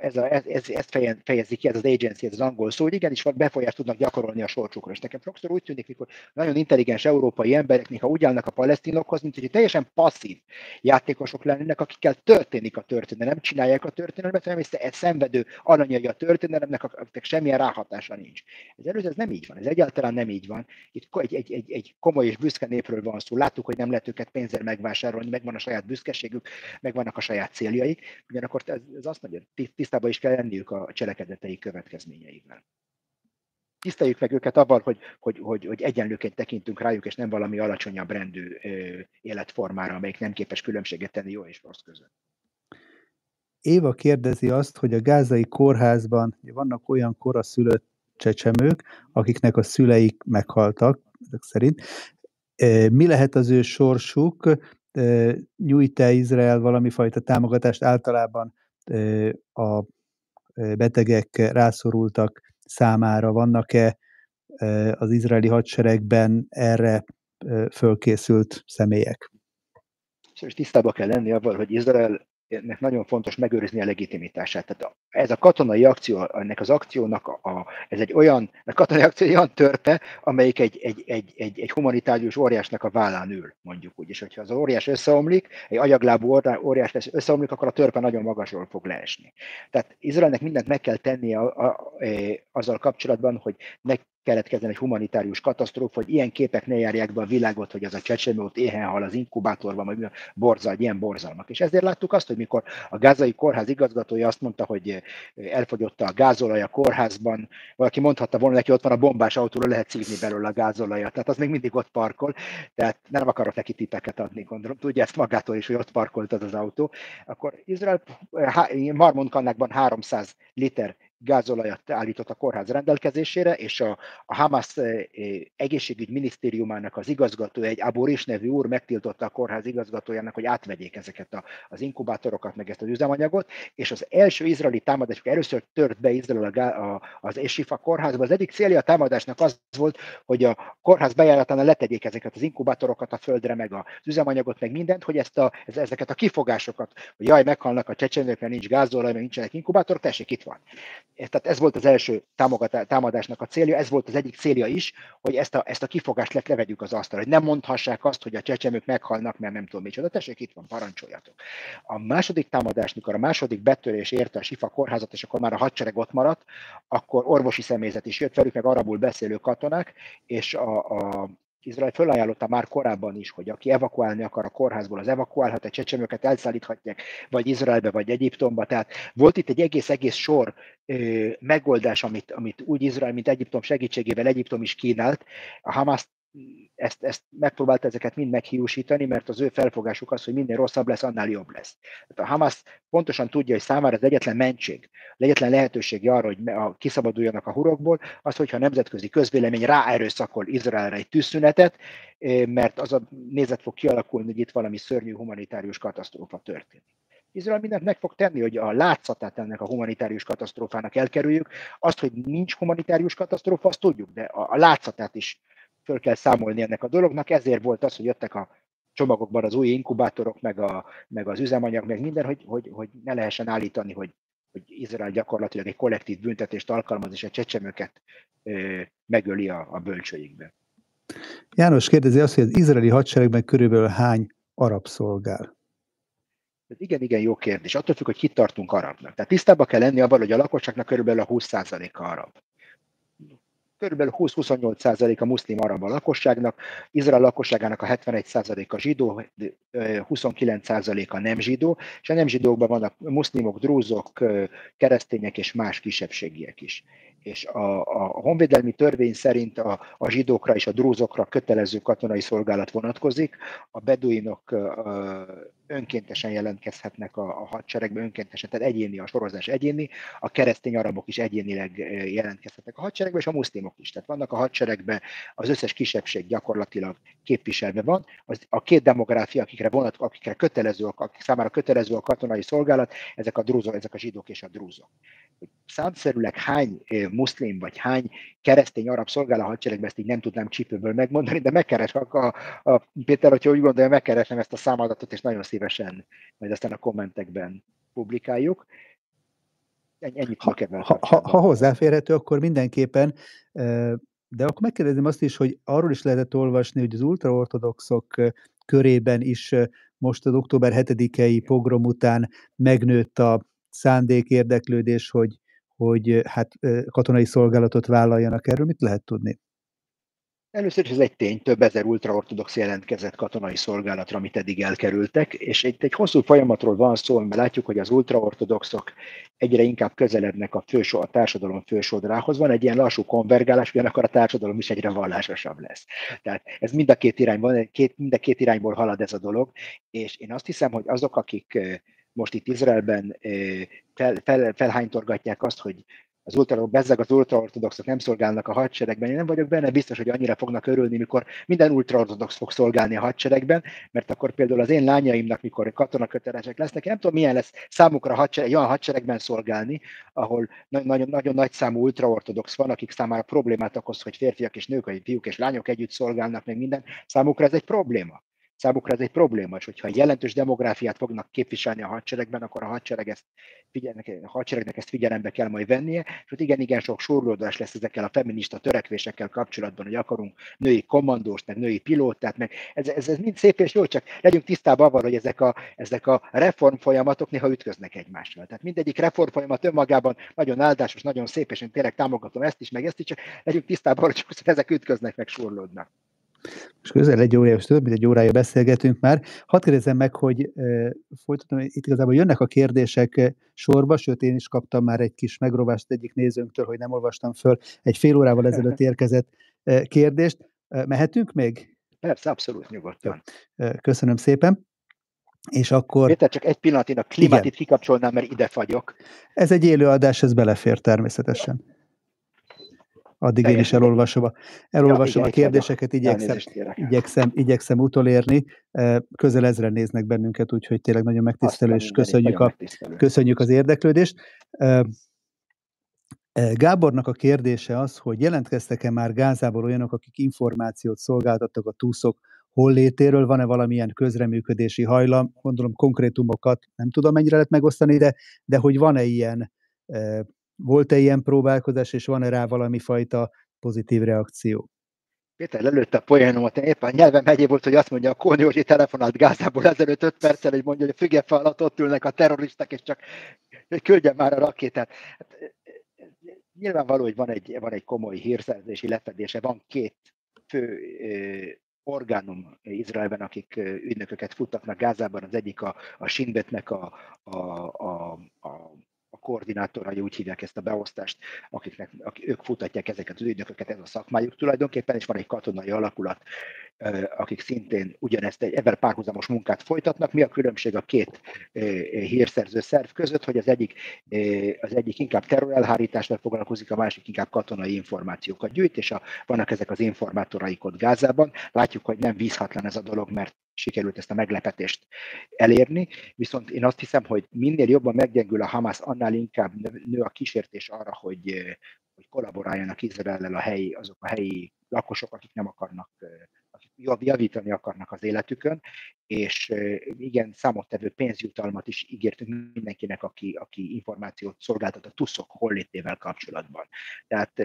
ez, a, ez, ez, ezt fejezi ki, ez az agency, ez az angol szó, hogy igenis befolyást tudnak gyakorolni a sorcsukra. És nekem sokszor úgy tűnik, mikor nagyon intelligens európai emberek, néha úgy állnak a palesztinokhoz, mint hogy teljesen passzív játékosok lennének, akikkel történik a történelem, csinálják a történelmet, hanem egy szenvedő alanyai a történelemnek, akiknek semmilyen ráhatása nincs. Ez előző ez nem így van, ez egyáltalán nem így van. Itt egy, egy, egy, egy komoly és büszke népről van szó. Láttuk, hogy nem lehet őket pénzzel megvásárolni, megvan a saját büszkeségük, megvannak a saját céljaik. Ugyanakkor ez, ez azt mondja, tisztában is kell lenniük a cselekedetei következményeivel. Tiszteljük meg őket abban, hogy, hogy, hogy, hogy egyenlőként tekintünk rájuk, és nem valami alacsonyabb rendű életformára, amelyik nem képes különbséget tenni jó és rossz között. Éva kérdezi azt, hogy a gázai kórházban vannak olyan koraszülött csecsemők, akiknek a szüleik meghaltak, ezek szerint. Mi lehet az ő sorsuk? Nyújt-e Izrael valami fajta támogatást általában a betegek, rászorultak számára? Vannak-e az izraeli hadseregben erre fölkészült személyek? És tisztában kell lenni avval, hogy Izrael ennek nagyon fontos megőrizni a legitimitását. Tehát ez a katonai akció, ennek az akciónak a, ez egy olyan, a katonai akció egy olyan törpe, amelyik egy, egy, egy, egy, egy humanitárius óriásnak a vállán ül, mondjuk úgy. És hogyha az óriás összeomlik, egy agyaglábú óriás lesz összeomlik, akkor a törpe nagyon magasról fog leesni. Tehát Izraelnek mindent meg kell tennie a, a, a, azzal kapcsolatban, hogy ne keletkezzen egy humanitárius katasztrófa, hogy ilyen képek ne járják be a világot, hogy az a csecsemő ott éhen hal az inkubátorban, vagy borzal, ilyen borzalmak. És ezért láttuk azt, hogy mikor a gázai kórház igazgatója azt mondta, hogy elfogyott a gázolaj a kórházban, valaki mondhatta volna neki, ott van a bombás autóra, lehet szívni belőle a gázolajat. Tehát az még mindig ott parkol, tehát nem akarok neki tipeket adni, gondolom. Tudja ezt magától is, hogy ott parkolt az az autó. Akkor Izrael Marmonkannákban 300 liter gázolajat állított a kórház rendelkezésére, és a, a Hamas eh, egészségügy minisztériumának az igazgatója, egy Aboris nevű úr megtiltotta a kórház igazgatójának, hogy átvegyék ezeket a, az inkubátorokat, meg ezt az üzemanyagot, és az első izraeli támadás, először tört be Izrael a, a, az Esifa kórházba, az egyik célja a támadásnak az volt, hogy a kórház bejáratánál letegyék ezeket az inkubátorokat a földre, meg az üzemanyagot, meg mindent, hogy ezt a, ezeket a kifogásokat, hogy jaj, meghalnak a csecsemők, mert nincs gázolaj, meg nincsenek inkubátorok, tessék, itt van tehát ez volt az első támadásnak a célja, ez volt az egyik célja is, hogy ezt a, ezt a kifogást le, levegyük az asztalra, hogy nem mondhassák azt, hogy a csecsemők meghalnak, mert nem tudom micsoda. Tessék, itt van, parancsoljatok. A második támadás, mikor a második betörés érte a Sifa kórházat, és akkor már a hadsereg ott maradt, akkor orvosi személyzet is jött velük, meg arabul beszélő katonák, és a, a Izrael fölajánlotta már korábban is, hogy aki evakuálni akar a kórházból, az evakuálhat, a csecsemőket elszállíthatják, vagy Izraelbe, vagy Egyiptomba. Tehát volt itt egy egész-egész sor megoldás, amit, amit úgy Izrael, mint Egyiptom segítségével Egyiptom is kínált. A Hamas ezt, ezt megpróbálta ezeket mind meghiúsítani, mert az ő felfogásuk az, hogy minél rosszabb lesz, annál jobb lesz. Tehát a Hamas pontosan tudja, hogy számára az egyetlen mentség, az egyetlen lehetőség arra, hogy a, kiszabaduljanak a hurokból, az, hogyha a nemzetközi közvélemény ráerőszakol Izraelre egy tűzszünetet, mert az a nézet fog kialakulni, hogy itt valami szörnyű humanitárius katasztrófa történik. Izrael mindent meg fog tenni, hogy a látszatát ennek a humanitárius katasztrófának elkerüljük. Azt, hogy nincs humanitárius katasztrófa, azt tudjuk, de a, látszatát is föl kell számolni ennek a dolognak, ezért volt az, hogy jöttek a csomagokban az új inkubátorok, meg, a, meg az üzemanyag, meg minden, hogy, hogy, hogy ne lehessen állítani, hogy, hogy Izrael gyakorlatilag egy kollektív büntetést alkalmaz, és a csecsemőket ö, megöli a, a bölcsőikbe. János kérdezi azt, hogy az izraeli hadseregben körülbelül hány arab szolgál? Ez igen, igen, jó kérdés. Attól függ, hogy kit tartunk arabnak. Tehát tisztában kell lenni abban, hogy a lakosságnak körülbelül a 20%-a arab körülbelül 20-28% a muszlim arab a lakosságnak, Izrael lakosságának a 71% a zsidó, 29% a nem zsidó, és a nem zsidókban vannak muszlimok, drúzok, keresztények és más kisebbségiek is és a, a honvédelmi törvény szerint a, a zsidókra és a drúzokra kötelező katonai szolgálat vonatkozik, a beduinok önkéntesen jelentkezhetnek a, a hadseregbe, önkéntesen, tehát egyéni a sorozás egyéni, a keresztény arabok is egyénileg jelentkezhetnek a hadseregbe, és a muszlimok is. Tehát vannak a hadseregbe, az összes kisebbség gyakorlatilag képviselve van. Az, a két demográfia, akikre, vonat, akikre kötelező, akik számára kötelező a katonai szolgálat, ezek a drúzok, ezek a zsidók és a drúzok. Számszerűleg hány muszlim vagy hány keresztény arab szolgál a hadseregben, ezt így nem tudnám csípőből megmondani, de megkeres a, a, a Péter, hogyha úgy gondolja, megkeresem ezt a számadatot, és nagyon szívesen majd aztán a kommentekben publikáljuk. Ennyit ha, ha, ha, ha hozzáférhető, akkor mindenképpen, de akkor megkérdezem azt is, hogy arról is lehetett olvasni, hogy az ultraortodoxok körében is most az október 7-i pogrom után megnőtt a szándék, érdeklődés, hogy hogy hát katonai szolgálatot vállaljanak erről, mit lehet tudni? Először is ez egy tény, több ezer ultraortodox jelentkezett katonai szolgálatra, amit eddig elkerültek, és itt egy hosszú folyamatról van szó, amiben látjuk, hogy az ultraortodoxok egyre inkább közelednek a, fősor, a társadalom fősodrához. Van egy ilyen lassú konvergálás, ugyanakkor a társadalom is egyre vallásosabb lesz. Tehát ez mind a két irányban, két, mind a két irányból halad ez a dolog, és én azt hiszem, hogy azok, akik most itt Izraelben fel, fel, felhánytorgatják azt, hogy az ultra, bezzeg az ultraortodoxok nem szolgálnak a hadseregben. Én nem vagyok benne biztos, hogy annyira fognak örülni, mikor minden ultraortodox fog szolgálni a hadseregben, mert akkor például az én lányaimnak, mikor katonakötelesek lesznek, nem tudom, milyen lesz számukra hadsereg, olyan hadseregben szolgálni, ahol nagyon, nagyon nagy számú ultraortodox van, akik számára problémát okoz, hogy férfiak és nők, vagy fiúk és lányok együtt szolgálnak, meg minden. Számukra ez egy probléma számukra ez egy probléma, és hogyha jelentős demográfiát fognak képviselni a hadseregben, akkor a, hadsereg ezt figyelnek, a hadseregnek ezt figyelembe kell majd vennie, és ott igen-igen sok sorlódás lesz ezekkel a feminista törekvésekkel kapcsolatban, hogy akarunk női kommandóst, meg női pilótát, meg ez, ez, ez mind szép és jó, csak legyünk tisztában avval, hogy ezek a, ezek a reform folyamatok néha ütköznek egymással. Tehát mindegyik reform folyamat önmagában nagyon áldásos, nagyon szép, és én tényleg támogatom ezt is, meg ezt is, csak legyünk tisztában, hogy ezek ütköznek, meg surlódnak. Most közel egy órája, és több mint egy órája beszélgetünk már. Hadd kérdezzem meg, hogy e, folytatom, itt igazából jönnek a kérdések sorba, sőt én is kaptam már egy kis megrovást egyik nézőnktől, hogy nem olvastam föl egy fél órával ezelőtt [LAUGHS] érkezett e, kérdést. E, mehetünk még? Persze, abszolút nyugodtan. Köszönöm szépen. És akkor... Péter, csak egy pillanat, én a klímát itt kikapcsolnám, mert ide fagyok. Ez egy élő adás, ez belefér természetesen addig én is elolvasom a, elolvasom ja, a kérdéseket, igyekszem, igyekszem, igyekszem utolérni. Közel ezre néznek bennünket, úgyhogy tényleg nagyon megtisztelő, és köszönjük, a, köszönjük az érdeklődést. Gábornak a kérdése az, hogy jelentkeztek-e már Gázából olyanok, akik információt szolgáltattak a túszok hollétéről, van-e valamilyen közreműködési hajlam, gondolom konkrétumokat nem tudom mennyire lehet megosztani, de, de hogy van-e ilyen volt-e ilyen próbálkozás, és van-e rá valami fajta pozitív reakció? Péter lelőtte a poénomat, én éppen nyelvem hegyé volt, hogy azt mondja, a Kóni Józsi telefonált Gázából ezelőtt 5 perccel, hogy mondja, hogy a függe alatt ott ülnek a terroristák, és csak küldje már a rakétát. Hát, nyilvánvaló, hogy van egy, van egy komoly hírszerzési lefedése, van két fő orgánum Izraelben, akik ügynököket futtatnak Gázában, az egyik a, a Sinbetnek a, a, a koordinátorai, úgy hívják ezt a beosztást, akiknek, akik, ők futatják ezeket az ügynököket, ez a szakmájuk tulajdonképpen, és van egy katonai alakulat, akik szintén ugyanezt egy ebben párhuzamos munkát folytatnak. Mi a különbség a két hírszerző szerv között, hogy az egyik, az egyik inkább terrorelhárítással foglalkozik, a másik inkább katonai információkat gyűjt, és a, vannak ezek az informátoraik ott Gázában. Látjuk, hogy nem vízhatlan ez a dolog, mert sikerült ezt a meglepetést elérni, viszont én azt hiszem, hogy minél jobban meggyengül a Hamas, annál inkább nő a kísértés arra, hogy, hogy kollaboráljanak Izraellel a helyi, azok a helyi lakosok, akik nem akarnak, javítani akarnak az életükön, és igen, számottevő pénzjutalmat is ígértünk mindenkinek, aki, aki információt szolgáltat a tuszok hollétével kapcsolatban. Tehát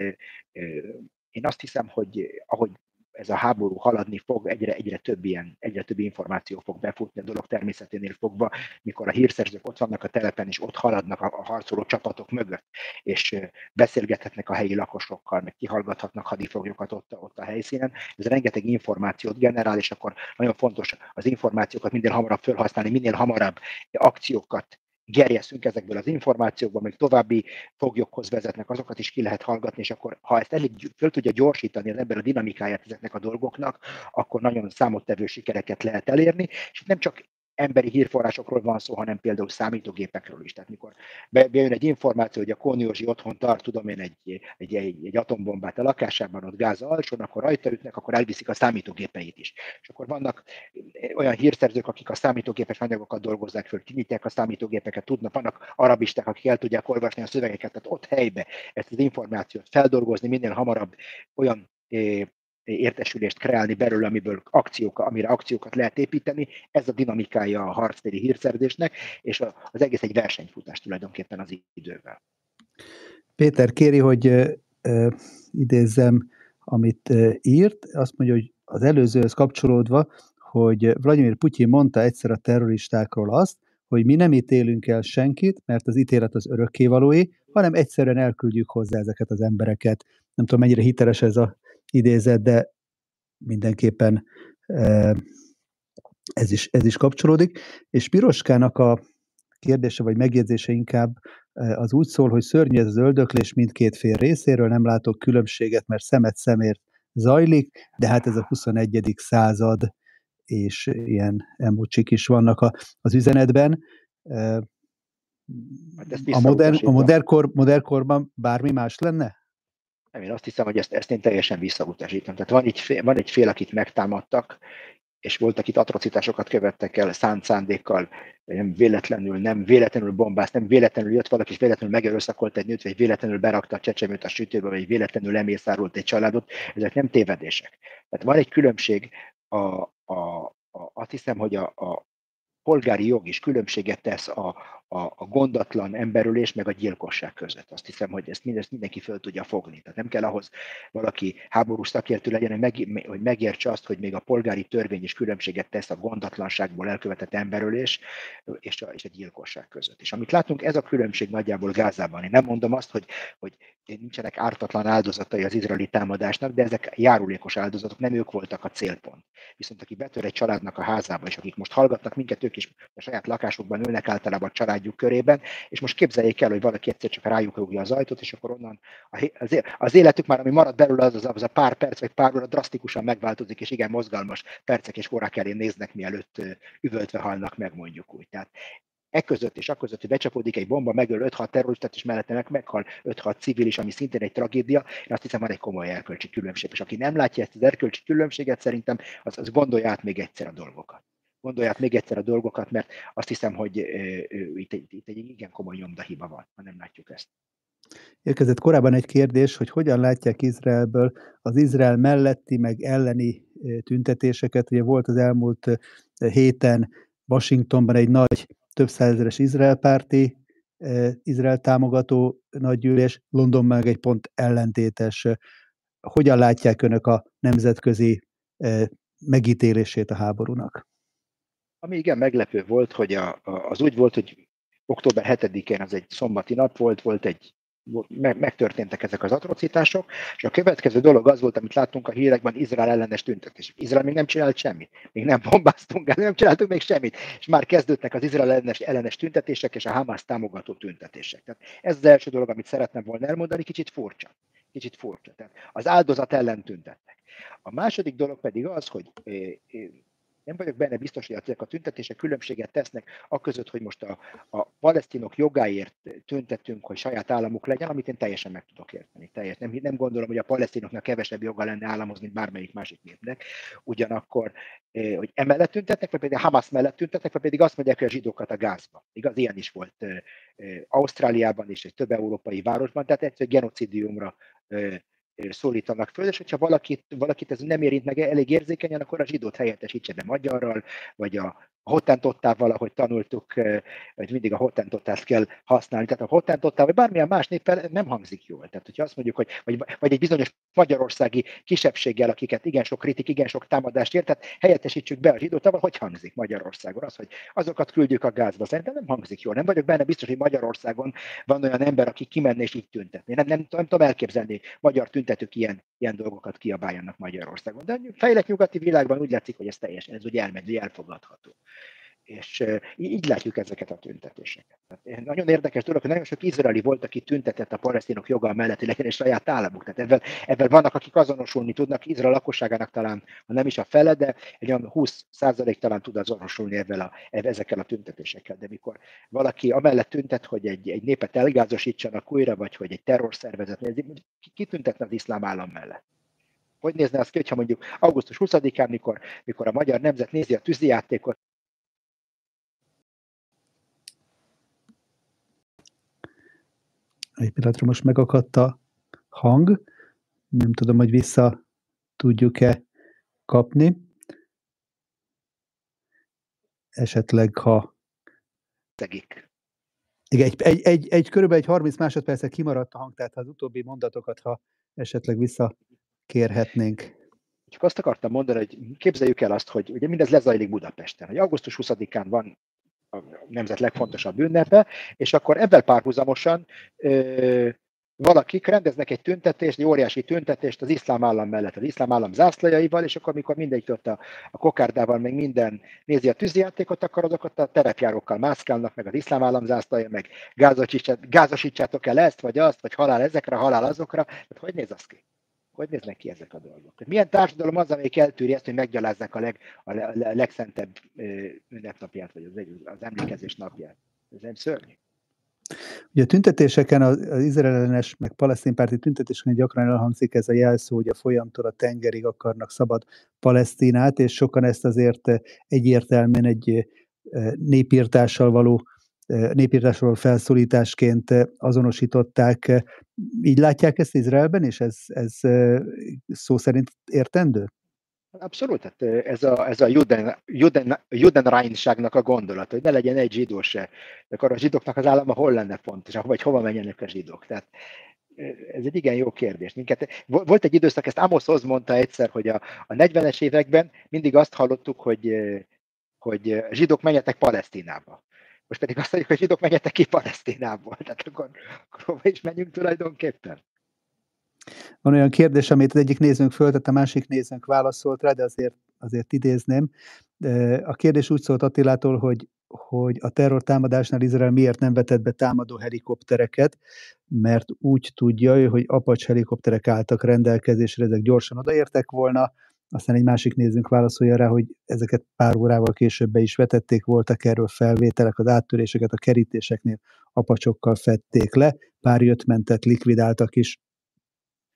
én azt hiszem, hogy ahogy ez a háború haladni fog, egyre, egyre több ilyen, egyre több információ fog befutni a dolog természeténél fogva, mikor a hírszerzők ott vannak a telepen, és ott haladnak a, a harcoló csapatok mögött, és beszélgethetnek a helyi lakosokkal, meg kihallgathatnak hadifoglyokat ott, ott a helyszínen. Ez rengeteg információt generál, és akkor nagyon fontos az információkat minél hamarabb felhasználni, minél hamarabb akciókat gerjeszünk ezekből az információkból, még további foglyokhoz vezetnek, azokat is ki lehet hallgatni, és akkor ha ezt elég föl tudja gyorsítani az ember a dinamikáját ezeknek a dolgoknak, akkor nagyon számottevő sikereket lehet elérni, és itt nem csak emberi hírforrásokról van szó, hanem például számítógépekről is. Tehát mikor bejön egy információ, hogy a Kóniózsi otthon tart, tudom én, egy, egy, egy, egy atombombát a lakásában, ott gáz alsón, akkor rajta ütnek, akkor elviszik a számítógépeit is. És akkor vannak olyan hírszerzők, akik a számítógépes anyagokat dolgozzák föl, kinyitják a számítógépeket, tudnak, vannak arabisták, akik el tudják olvasni a szövegeket, tehát ott helybe ezt az információt feldolgozni, minél hamarabb olyan eh, értesülést kreálni belőle, amiből akciók, amire akciókat lehet építeni. Ez a dinamikája a harctéri hírszerzésnek, és az egész egy versenyfutás tulajdonképpen az idővel. Péter kéri, hogy uh, idézzem, amit írt. Azt mondja, hogy az előzőhöz kapcsolódva, hogy Vladimir Putyin mondta egyszer a terroristákról azt, hogy mi nem ítélünk el senkit, mert az ítélet az örökkévalói, hanem egyszerűen elküldjük hozzá ezeket az embereket. Nem tudom, mennyire hiteles ez a idézet, de mindenképpen ez is, ez is kapcsolódik. És Piroskának a kérdése vagy megjegyzése inkább az úgy szól, hogy szörnyű ez az öldöklés mindkét fél részéről, nem látok különbséget, mert szemet szemért zajlik, de hát ez a 21. század, és ilyen emocik is vannak a, az üzenetben. A modern, a modern, kor, modern korban bármi más lenne? Nem, én azt hiszem, hogy ezt, ezt én teljesen visszautasítom. Tehát van fél, van egy fél, akit megtámadtak, és voltak itt atrocitásokat követtek el szánt szándékkal, nem véletlenül, nem véletlenül bombázt, nem véletlenül jött valaki, és véletlenül megerőszakolt egy nőt, vagy véletlenül berakta a csecsemőt a sütőbe, vagy véletlenül lemészárult egy családot, ezek nem tévedések. Tehát van egy különbség, a, a, a, azt hiszem, hogy a, a polgári jog is különbséget tesz a, a, a gondatlan emberülés meg a gyilkosság között. Azt hiszem, hogy ezt mindezt mindenki föl tudja fogni. Tehát nem kell ahhoz valaki háborús szakértő legyen, hogy, meg, hogy megértse azt, hogy még a polgári törvény is különbséget tesz a gondatlanságból elkövetett emberülés és a, és a gyilkosság között. És amit látunk, ez a különbség nagyjából Gázában. Én nem mondom azt, hogy, hogy nincsenek ártatlan áldozatai az izraeli támadásnak, de ezek járulékos áldozatok, nem ők voltak a célpont. Viszont aki betör egy családnak a házába, és akik most hallgatnak minket, ők is a saját lakásukban ülnek általában a családjuk körében, és most képzeljék el, hogy valaki egyszer csak rájuk rúgja az ajtót, és akkor onnan az életük már, ami marad belőle, az, az, a pár perc vagy pár óra drasztikusan megváltozik, és igen, mozgalmas percek és órák elé néznek, mielőtt üvöltve halnak meg, mondjuk úgy. Tehát e között és a között, hogy becsapódik egy bomba, megöl 5-6 terroristát, és mellette meg meghal 5-6 civil is, ami szintén egy tragédia, én azt hiszem van egy komoly erkölcsi különbség. És aki nem látja ezt az erkölcsi különbséget, szerintem az, az gondolja át még egyszer a dolgokat gondolják még egyszer a dolgokat, mert azt hiszem, hogy itt egy, itt egy igen komoly nyomdahiba van, ha nem látjuk ezt. Érkezett korábban egy kérdés, hogy hogyan látják Izraelből az Izrael melletti, meg elleni tüntetéseket. Ugye volt az elmúlt héten Washingtonban egy nagy, több százezeres Izrael párti, Izrael támogató nagygyűlés, London meg egy pont ellentétes. Hogyan látják önök a nemzetközi megítélését a háborúnak? Ami igen meglepő volt, hogy a, a, az úgy volt, hogy október 7-én, az egy szombati nap volt, volt egy megtörténtek ezek az atrocitások, és a következő dolog az volt, amit láttunk a hírekben, Izrael ellenes tüntetés. Izrael még nem csinált semmit, még nem bombáztunk, nem csináltunk még semmit, és már kezdődtek az Izrael ellenes, ellenes tüntetések és a Hamas támogató tüntetések. Tehát ez az első dolog, amit szeretném volna elmondani, kicsit furcsa. Kicsit furcsa. Tehát az áldozat ellen tüntettek. A második dolog pedig az, hogy nem vagyok benne biztos, hogy ezek a tüntetések különbséget tesznek a között, hogy most a, a palesztinok jogáért tüntetünk, hogy saját államuk legyen, amit én teljesen meg tudok érteni. Teljes. Nem, nem gondolom, hogy a palesztinoknak kevesebb joga lenne államhoz, mint bármelyik másik népnek. Ugyanakkor, eh, hogy emellett tüntetnek, vagy pedig a Hamas mellett tüntetnek, vagy pedig azt mondják, hogy a zsidókat a gázba. Igaz, ilyen is volt eh, eh, Ausztráliában és egy több európai városban, tehát egyszerűen genocidiumra szólítanak föl, és hogyha valakit, valakit ez nem érint meg elég érzékenyen, akkor a zsidót helyettesítse be magyarral, vagy a a hotentottával, valahogy tanultuk, hogy mindig a hotentotát kell használni. Tehát a hotentottával, vagy bármilyen más néppel nem hangzik jól. Tehát, hogyha azt mondjuk, hogy vagy, vagy egy bizonyos magyarországi kisebbséggel, akiket igen sok kritik, igen sok támadást ért, tehát helyettesítsük be a zsidótával, hogy hangzik Magyarországon. Az, hogy azokat küldjük a gázba, szerintem nem hangzik jól. Nem vagyok benne biztos, hogy Magyarországon van olyan ember, aki kimenne és így tüntetni. Nem, nem, nem tudom elképzelni, magyar tüntetők ilyen, ilyen dolgokat kiabáljanak Magyarországon. De fejlett nyugati világban úgy látszik, hogy ez teljesen, ez úgy elmegy, elfogadható. És így látjuk ezeket a tüntetéseket. Tehát nagyon érdekes dolog, hogy nagyon sok izraeli volt, aki tüntetett a palesztinok joga mellett, hogy legyen egy saját államuk. Tehát ebben, ebben vannak, akik azonosulni tudnak, Izrael lakosságának talán, ha nem is a fele, de egy olyan 20 százalék talán tud azonosulni ebben a, ezekkel a tüntetésekkel. De mikor valaki amellett tüntet, hogy egy, egy népet elgázosítsanak újra, vagy hogy egy terrorszervezet, ki tüntetne az iszlám állam mellett? Hogy nézne az ki, hogyha mondjuk augusztus 20-án, mikor, mikor a magyar nemzet nézi a tűzijátékot, Egy pillanatra most megakadt a hang. Nem tudom, hogy vissza tudjuk-e kapni. Esetleg, ha... Szegik. Igen, egy, egy, egy, egy körülbelül egy 30 másodpercet kimaradt a hang, tehát az utóbbi mondatokat, ha esetleg visszakérhetnénk. Csak azt akartam mondani, hogy képzeljük el azt, hogy ugye mindez lezajlik Budapesten, hogy augusztus 20-án van a nemzet legfontosabb ünnepe, és akkor ebben párhuzamosan ö, valakik rendeznek egy tüntetést, egy óriási tüntetést az iszlám állam mellett, az iszlám állam zászlajaival, és akkor, amikor mindegyik ott a, a kokárdával, meg minden nézi a tűzijátékot, akkor azokat a terepjárókkal mászkálnak, meg az iszlám állam zászlaja, meg gázosítsátok el ezt, vagy azt, vagy halál ezekre, halál azokra. Tehát hogy néz az ki? Hogy néznek ki ezek a dolgok? Milyen társadalom az, amelyik eltűri ezt, hogy meggyalázzák a, leg, a legszentebb ünnepnapját, vagy az, az emlékezés napját? Ez nem szörnyű. Ugye a tüntetéseken, az, az izraelenes, meg palesztinpárti tüntetéseken gyakran elhangzik ez a jelszó, hogy a folyamtól a tengerig akarnak szabad Palesztinát, és sokan ezt azért egyértelműen egy népírtással való népírtásról felszólításként azonosították. Így látják ezt Izraelben, és ez, ez szó szerint értendő? Abszolút, tehát ez a, ez a Juden, Juden, Judenreinságnak a gondolat, hogy ne legyen egy zsidó se. De akkor a zsidóknak az állama hol lenne fontos, vagy hova menjenek a zsidók. Tehát ez egy igen jó kérdés. Minket, volt egy időszak, ezt Amos Oz mondta egyszer, hogy a, a 40-es években mindig azt hallottuk, hogy, hogy zsidók menjetek Palesztinába. Most pedig azt mondjuk, hogy zsidók menjetek ki Palesztinából. Tehát akkor, akkor is menjünk tulajdonképpen? Van olyan kérdés, amit az egyik nézőnk föltett, a másik nézőnk válaszolt rá, de azért, azért idézném. A kérdés úgy szólt Attilától, hogy, hogy a terrortámadásnál Izrael miért nem vetett be támadó helikoptereket, mert úgy tudja, hogy Apacs helikopterek álltak rendelkezésre, ezek gyorsan odaértek volna, aztán egy másik nézőnk válaszolja rá, hogy ezeket pár órával később be is vetették, voltak erről felvételek, az áttöréseket a kerítéseknél apacsokkal fették le, pár jött mentet, likvidáltak is.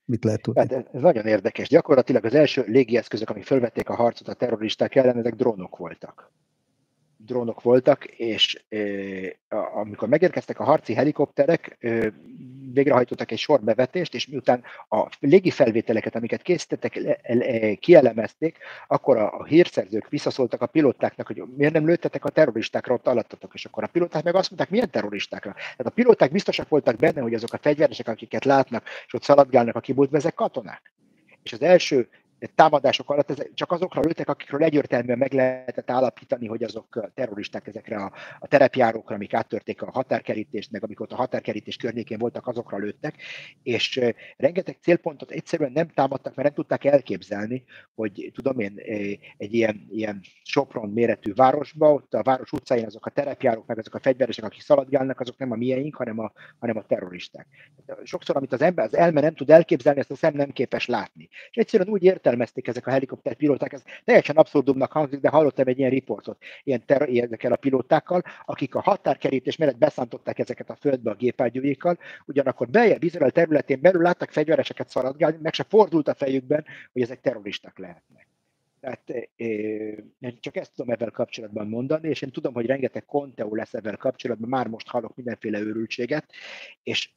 Mit lehet tudni? Hát ez nagyon érdekes. Gyakorlatilag az első légieszközök, amik felvették a harcot a terroristák ellen, ezek drónok voltak drónok voltak, és amikor megérkeztek a harci helikopterek, végrehajtottak egy sor bevetést, és miután a légi felvételeket, amiket készítettek, kielemezték, akkor a, hírszerzők visszaszóltak a pilótáknak, hogy miért nem lőttetek a terroristákra, ott alattatok, és akkor a pilóták meg azt mondták, milyen terroristákra. Tehát a pilóták biztosak voltak benne, hogy azok a fegyveresek, akiket látnak, és ott szaladgálnak a kibútba, ezek katonák. És az első támadások alatt ez csak azokra lőttek, akikről egyértelműen meg lehetett állapítani, hogy azok terroristák ezekre a, a terepjárókra, amik áttörték a határkerítést, meg amikor a határkerítés környékén voltak, azokra lőttek, és rengeteg célpontot egyszerűen nem támadtak, mert nem tudták elképzelni, hogy tudom én, egy ilyen, ilyen Sopron méretű városba, ott a város utcáin azok a terepjárók, meg azok a fegyveresek, akik szaladgálnak, azok nem a miénk, hanem a, hanem a terroristák. Sokszor, amit az ember, az elme nem tud elképzelni, ezt a szem nem képes látni. És egyszerűen úgy értem, értelmezték ezek a helikopterpilóták. Ez teljesen abszurdumnak hangzik, de hallottam egy ilyen riportot ilyen ter- ezekkel a pilótákkal, akik a határkerítés mellett beszántották ezeket a földbe a gépágyújékkal, ugyanakkor bejebb Izrael területén belül láttak fegyvereseket szaladgálni, meg se fordult a fejükben, hogy ezek terroristák lehetnek. Tehát én csak ezt tudom ebben kapcsolatban mondani, és én tudom, hogy rengeteg konteó lesz ebben kapcsolatban, már most hallok mindenféle őrültséget, és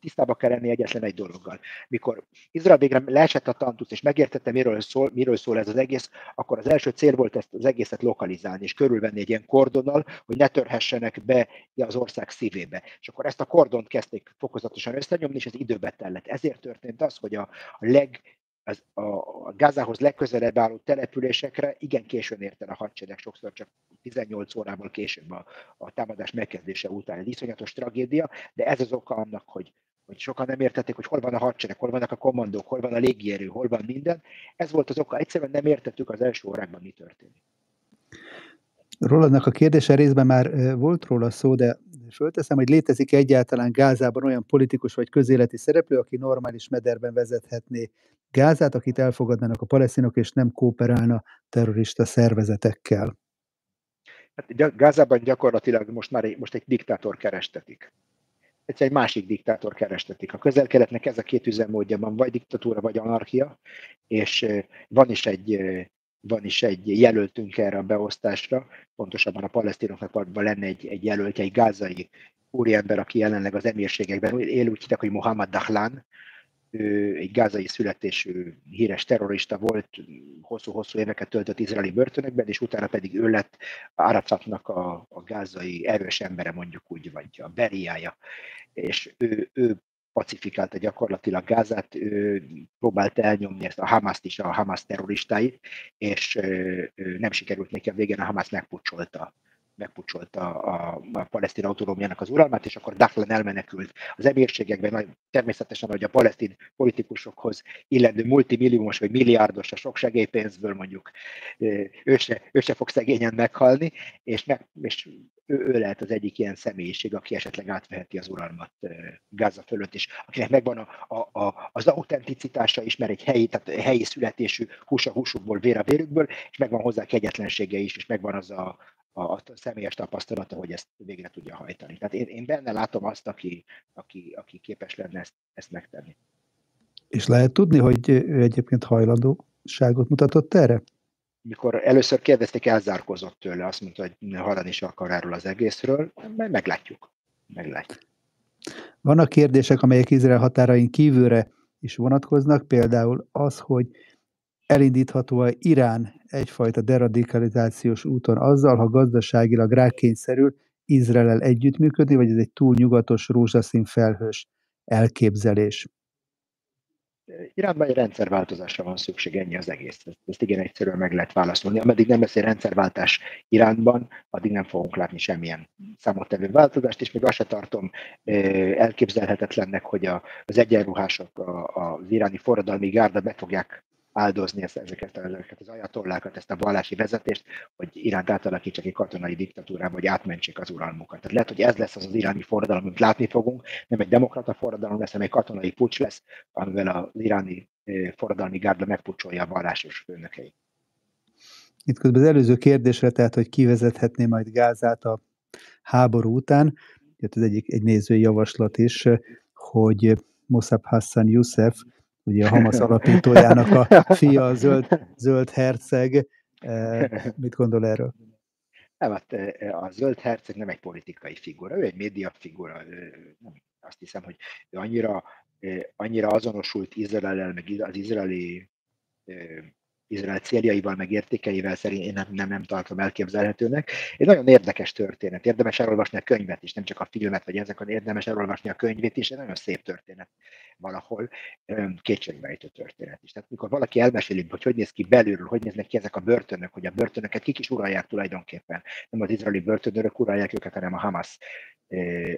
tisztába kell lenni egyetlen egy dologgal. Mikor Izrael végre leesett a tantusz, és megértette, miről szól, miről szól ez az egész, akkor az első cél volt ezt az egészet lokalizálni, és körülvenni egy ilyen kordonnal, hogy ne törhessenek be az ország szívébe. És akkor ezt a kordont kezdték fokozatosan összenyomni, és ez időbe tellett. Ezért történt az, hogy a, a leg az, a, Gázához legközelebb álló településekre igen későn ért el a hadsereg, sokszor csak 18 órával később a, a támadás megkezdése után. Ez iszonyatos tragédia, de ez az oka annak, hogy, hogy sokan nem értették, hogy hol van a hadsereg, hol vannak a kommandók, hol van a légierő, hol van minden. Ez volt az oka. Egyszerűen nem értettük az első órákban, mi történik. Rolandnak a kérdése részben már volt róla szó, de fölteszem, hogy létezik egyáltalán Gázában olyan politikus vagy közéleti szereplő, aki normális mederben vezethetné Gázát, akit elfogadnának a palesztinok, és nem kooperálna terrorista szervezetekkel? Hát Gázában gyakorlatilag most már egy, most egy diktátor kerestetik. Egyszer egy másik diktátor kerestetik. A közel-keletnek ez a két üzemmódja van, vagy diktatúra, vagy anarchia, és van is egy van is egy jelöltünk erre a beosztásra, pontosabban a palesztinoknak lenne egy, egy jelöltje, egy gázai úriember, aki jelenleg az emírségekben él, úgy hívják, hogy Mohamed Dahlan, ő egy gázai születésű híres terrorista volt, hosszú-hosszú éveket töltött izraeli börtönökben, és utána pedig ő lett Arafatnak a, a gázai erős embere, mondjuk úgy, vagy a beriája. És ő, ő pacifikálta gyakorlatilag Gázát, ő próbált elnyomni ezt a Hamaszt is, a Hamas terroristáit, és nem sikerült neki a végén, a Hamas megpucsolta megpucsolta a, a palesztin autonómiának az uralmát, és akkor Daflan elmenekült az emírségekben, természetesen, hogy a palesztin politikusokhoz illendő multimilliómos vagy milliárdos a sok segélypénzből mondjuk ő se, ő se fog szegényen meghalni, és, meg, és ő, ő lehet az egyik ilyen személyiség, aki esetleg átveheti az uralmat Gáza fölött is, akinek megvan a, a, a, az autenticitása is, mert egy helyi, tehát helyi születésű hús a húsukból, vér a vérükből, és megvan hozzá kegyetlensége is, és megvan az a, a, a személyes tapasztalata, hogy ezt végre tudja hajtani. Tehát én, én benne látom azt, aki, aki, aki képes lenne ezt, ezt megtenni. És lehet tudni, hogy ő egyébként hajlandóságot mutatott erre? Mikor először kérdezték, elzárkozott tőle, azt mondta, hogy hallani is akar erről az egészről, majd meglátjuk. meglátjuk. Vannak kérdések, amelyek Izrael határain kívülre is vonatkoznak, például az, hogy elindítható a Irán egyfajta deradikalizációs úton azzal, ha gazdaságilag rákényszerül Izrael együttműködni, vagy ez egy túl nyugatos, rózsaszín felhős elképzelés? Iránban egy rendszerváltozásra van szükség, ennyi az egész. Ezt igen egyszerűen meg lehet válaszolni. Ameddig nem lesz egy rendszerváltás Iránban, addig nem fogunk látni semmilyen számottevő változást, és még azt se tartom elképzelhetetlennek, hogy az egyenruhások, az iráni forradalmi gárda be fogják áldozni ezt, ezeket, ezeket az ajatollákat, ezt a vallási vezetést, hogy Iránt átalakítsak egy katonai diktatúrába, hogy átmentsék az uralmukat. Tehát lehet, hogy ez lesz az az iráni forradalom, amit látni fogunk, nem egy demokrata forradalom lesz, hanem egy katonai pucs lesz, amivel az iráni forradalmi gárda megpucsolja a vallásos főnökeit. Itt közben az előző kérdésre, tehát, hogy kivezethetné majd Gázát a háború után, az egyik egy nézői javaslat is, hogy Mossab Hassan Youssef ugye a Hamas alapítójának a [LAUGHS] fia, a zöld, zöld herceg. E, mit gondol erről? Nem, hát e, a zöld herceg nem egy politikai figura, ő egy média figura. Azt hiszem, hogy ő annyira, e, annyira azonosult Izrael, meg az izraeli Izrael céljaival, meg értékeivel szerint én nem, nem, nem tartom elképzelhetőnek. Egy nagyon érdekes történet. Érdemes elolvasni a könyvet is, nem csak a filmet, vagy ezekon érdemes elolvasni a könyvét is. Egy nagyon szép történet valahol, kétségbejtő történet is. Tehát mikor valaki elmeséli, hogy hogy néz ki belülről, hogy néznek ki ezek a börtönök, hogy a börtönöket kik is uralják tulajdonképpen. Nem az izraeli börtönörök uralják őket, hanem a Hamas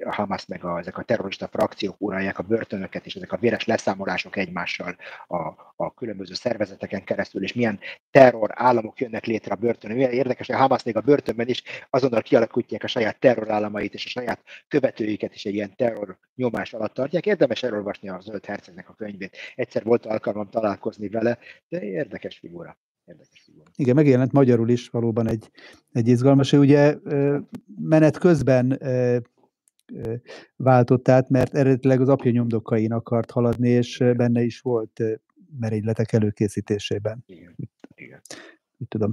a Hamas meg a, ezek a terrorista frakciók uralják a börtönöket, és ezek a véres leszámolások egymással a, a különböző szervezeteken keresztül, és milyen terror államok jönnek létre a börtönön. Milyen érdekes, hogy a Hamas még a börtönben is azonnal kialakítják a saját terrorállamait, és a saját követőiket is egy ilyen terror nyomás alatt tartják. Érdemes elolvasni a Zöld Hercegnek a könyvét. Egyszer volt alkalmam találkozni vele, de érdekes figura. Érdekes. Igen, megjelent magyarul is valóban egy, egy izgalmas. Ugye menet közben váltott át, mert eredetileg az apja nyomdokain akart haladni, és benne is volt merényletek előkészítésében. Igen. Igen. Úgy tudom.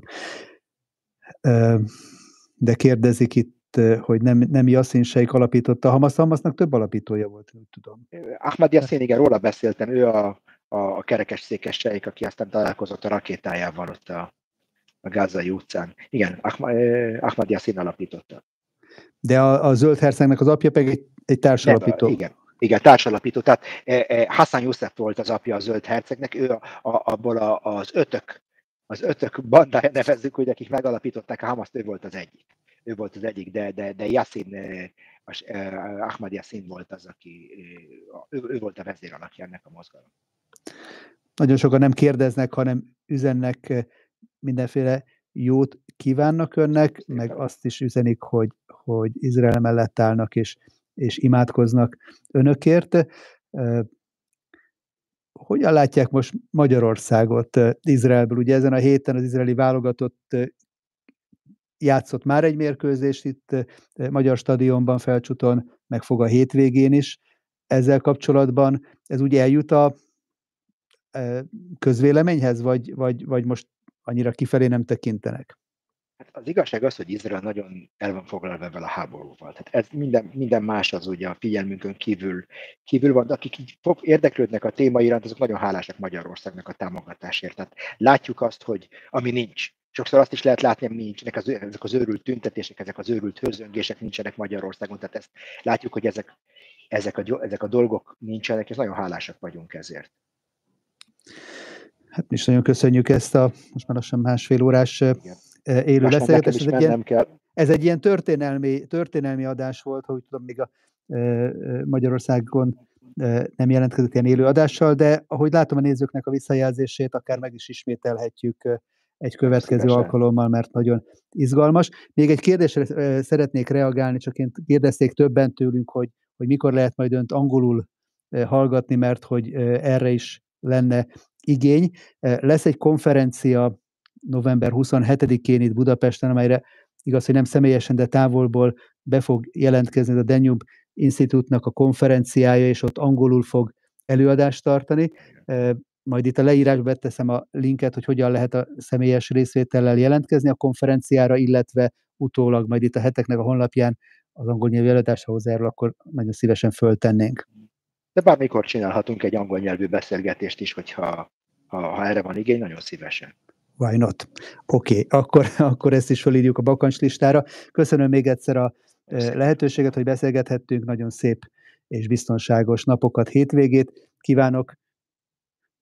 De kérdezik itt hogy nem, nem Yassin Sheikh alapította a Hamas. Hamasnak több alapítója volt, úgy tudom. Ahmad Yassin, igen, róla beszéltem, ő a, a kerekes székes Sheikh, aki aztán találkozott a rakétájával ott a, a Gázai utcán. Igen, Ahmad, Ahmad Yassin alapította. De a, a zöld hercegnek az apja pedig egy, egy társalapító. Nem, igen, igen, társalapító. Tehát e, e, Hassan Youssef volt az apja a zöld hercegnek, ő a, a, abból a, az ötök, az ötök bandája [LAUGHS] nevezzük, hogy akik megalapították a Hamaszt, ő volt az egyik. Ő volt az egyik, de, de, de Yassin, e, Ahmad Yassin volt az, aki, ő, ő volt a vezér alakja ennek a mozgalom. Nagyon sokan nem kérdeznek, hanem üzennek mindenféle jót kívánnak önnek, meg azt is üzenik, hogy, hogy Izrael mellett állnak, és és imádkoznak önökért. Hogyan látják most Magyarországot Izraelből? Ugye ezen a héten az izraeli válogatott játszott már egy mérkőzést itt Magyar Stadionban felcsuton, meg fog a hétvégén is. Ezzel kapcsolatban ez úgy eljut a közvéleményhez, vagy, vagy, vagy most annyira kifelé nem tekintenek? Hát az igazság az, hogy Izrael nagyon el van foglalva ebben a háborúval. Tehát ez minden, minden más az ugye a figyelmünkön kívül, kívül van, de akik így érdeklődnek a téma iránt, azok nagyon hálásak Magyarországnak a támogatásért. Tehát látjuk azt, hogy ami nincs, sokszor azt is lehet látni, hogy nincsenek az, ezek az őrült tüntetések, ezek az őrült hőzöngések nincsenek Magyarországon, tehát ezt látjuk, hogy ezek, ezek, a, ezek a dolgok nincsenek, és nagyon hálásak vagyunk ezért. Hát mi is nagyon köszönjük ezt a most már lassan másfél órás Igen élő beszélgetés. Ez egy, ilyen, kell. ez egy ilyen történelmi, történelmi adás volt, hogy tudom, még a Magyarországon nem jelentkezett ilyen élő adással, de ahogy látom a nézőknek a visszajelzését, akár meg is ismételhetjük egy következő Szívesen. alkalommal, mert nagyon izgalmas. Még egy kérdésre szeretnék reagálni, csak én kérdezték többen tőlünk, hogy, hogy mikor lehet majd önt angolul hallgatni, mert hogy erre is lenne igény. Lesz egy konferencia november 27-én itt Budapesten, amelyre igaz, hogy nem személyesen, de távolból be fog jelentkezni a Danube Institute-nak a konferenciája, és ott angolul fog előadást tartani. Majd itt a leírásba beteszem a linket, hogy hogyan lehet a személyes részvétellel jelentkezni a konferenciára, illetve utólag majd itt a heteknek a honlapján az angol nyelvű előadást, ha hozzájárul, akkor nagyon szívesen föltennénk. De bármikor csinálhatunk egy angol nyelvű beszélgetést is, hogyha ha, erre van igény, nagyon szívesen. Why not? Oké, okay, akkor, akkor ezt is felírjuk a bakancs listára. Köszönöm még egyszer a Köszönöm. lehetőséget, hogy beszélgethettünk. Nagyon szép és biztonságos napokat, hétvégét kívánok.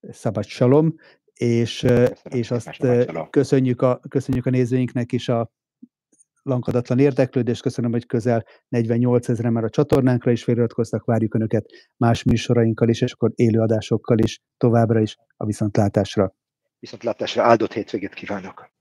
Szabad salom, és, és azt köszönjük a, köszönjük a nézőinknek is a lankadatlan érdeklődést. Köszönöm, hogy közel 48 ezeren már a csatornánkra is feliratkoztak. Várjuk Önöket más műsorainkkal is, és akkor élőadásokkal is továbbra is a viszontlátásra. Viszontlátásra áldott hétvégét kívánok!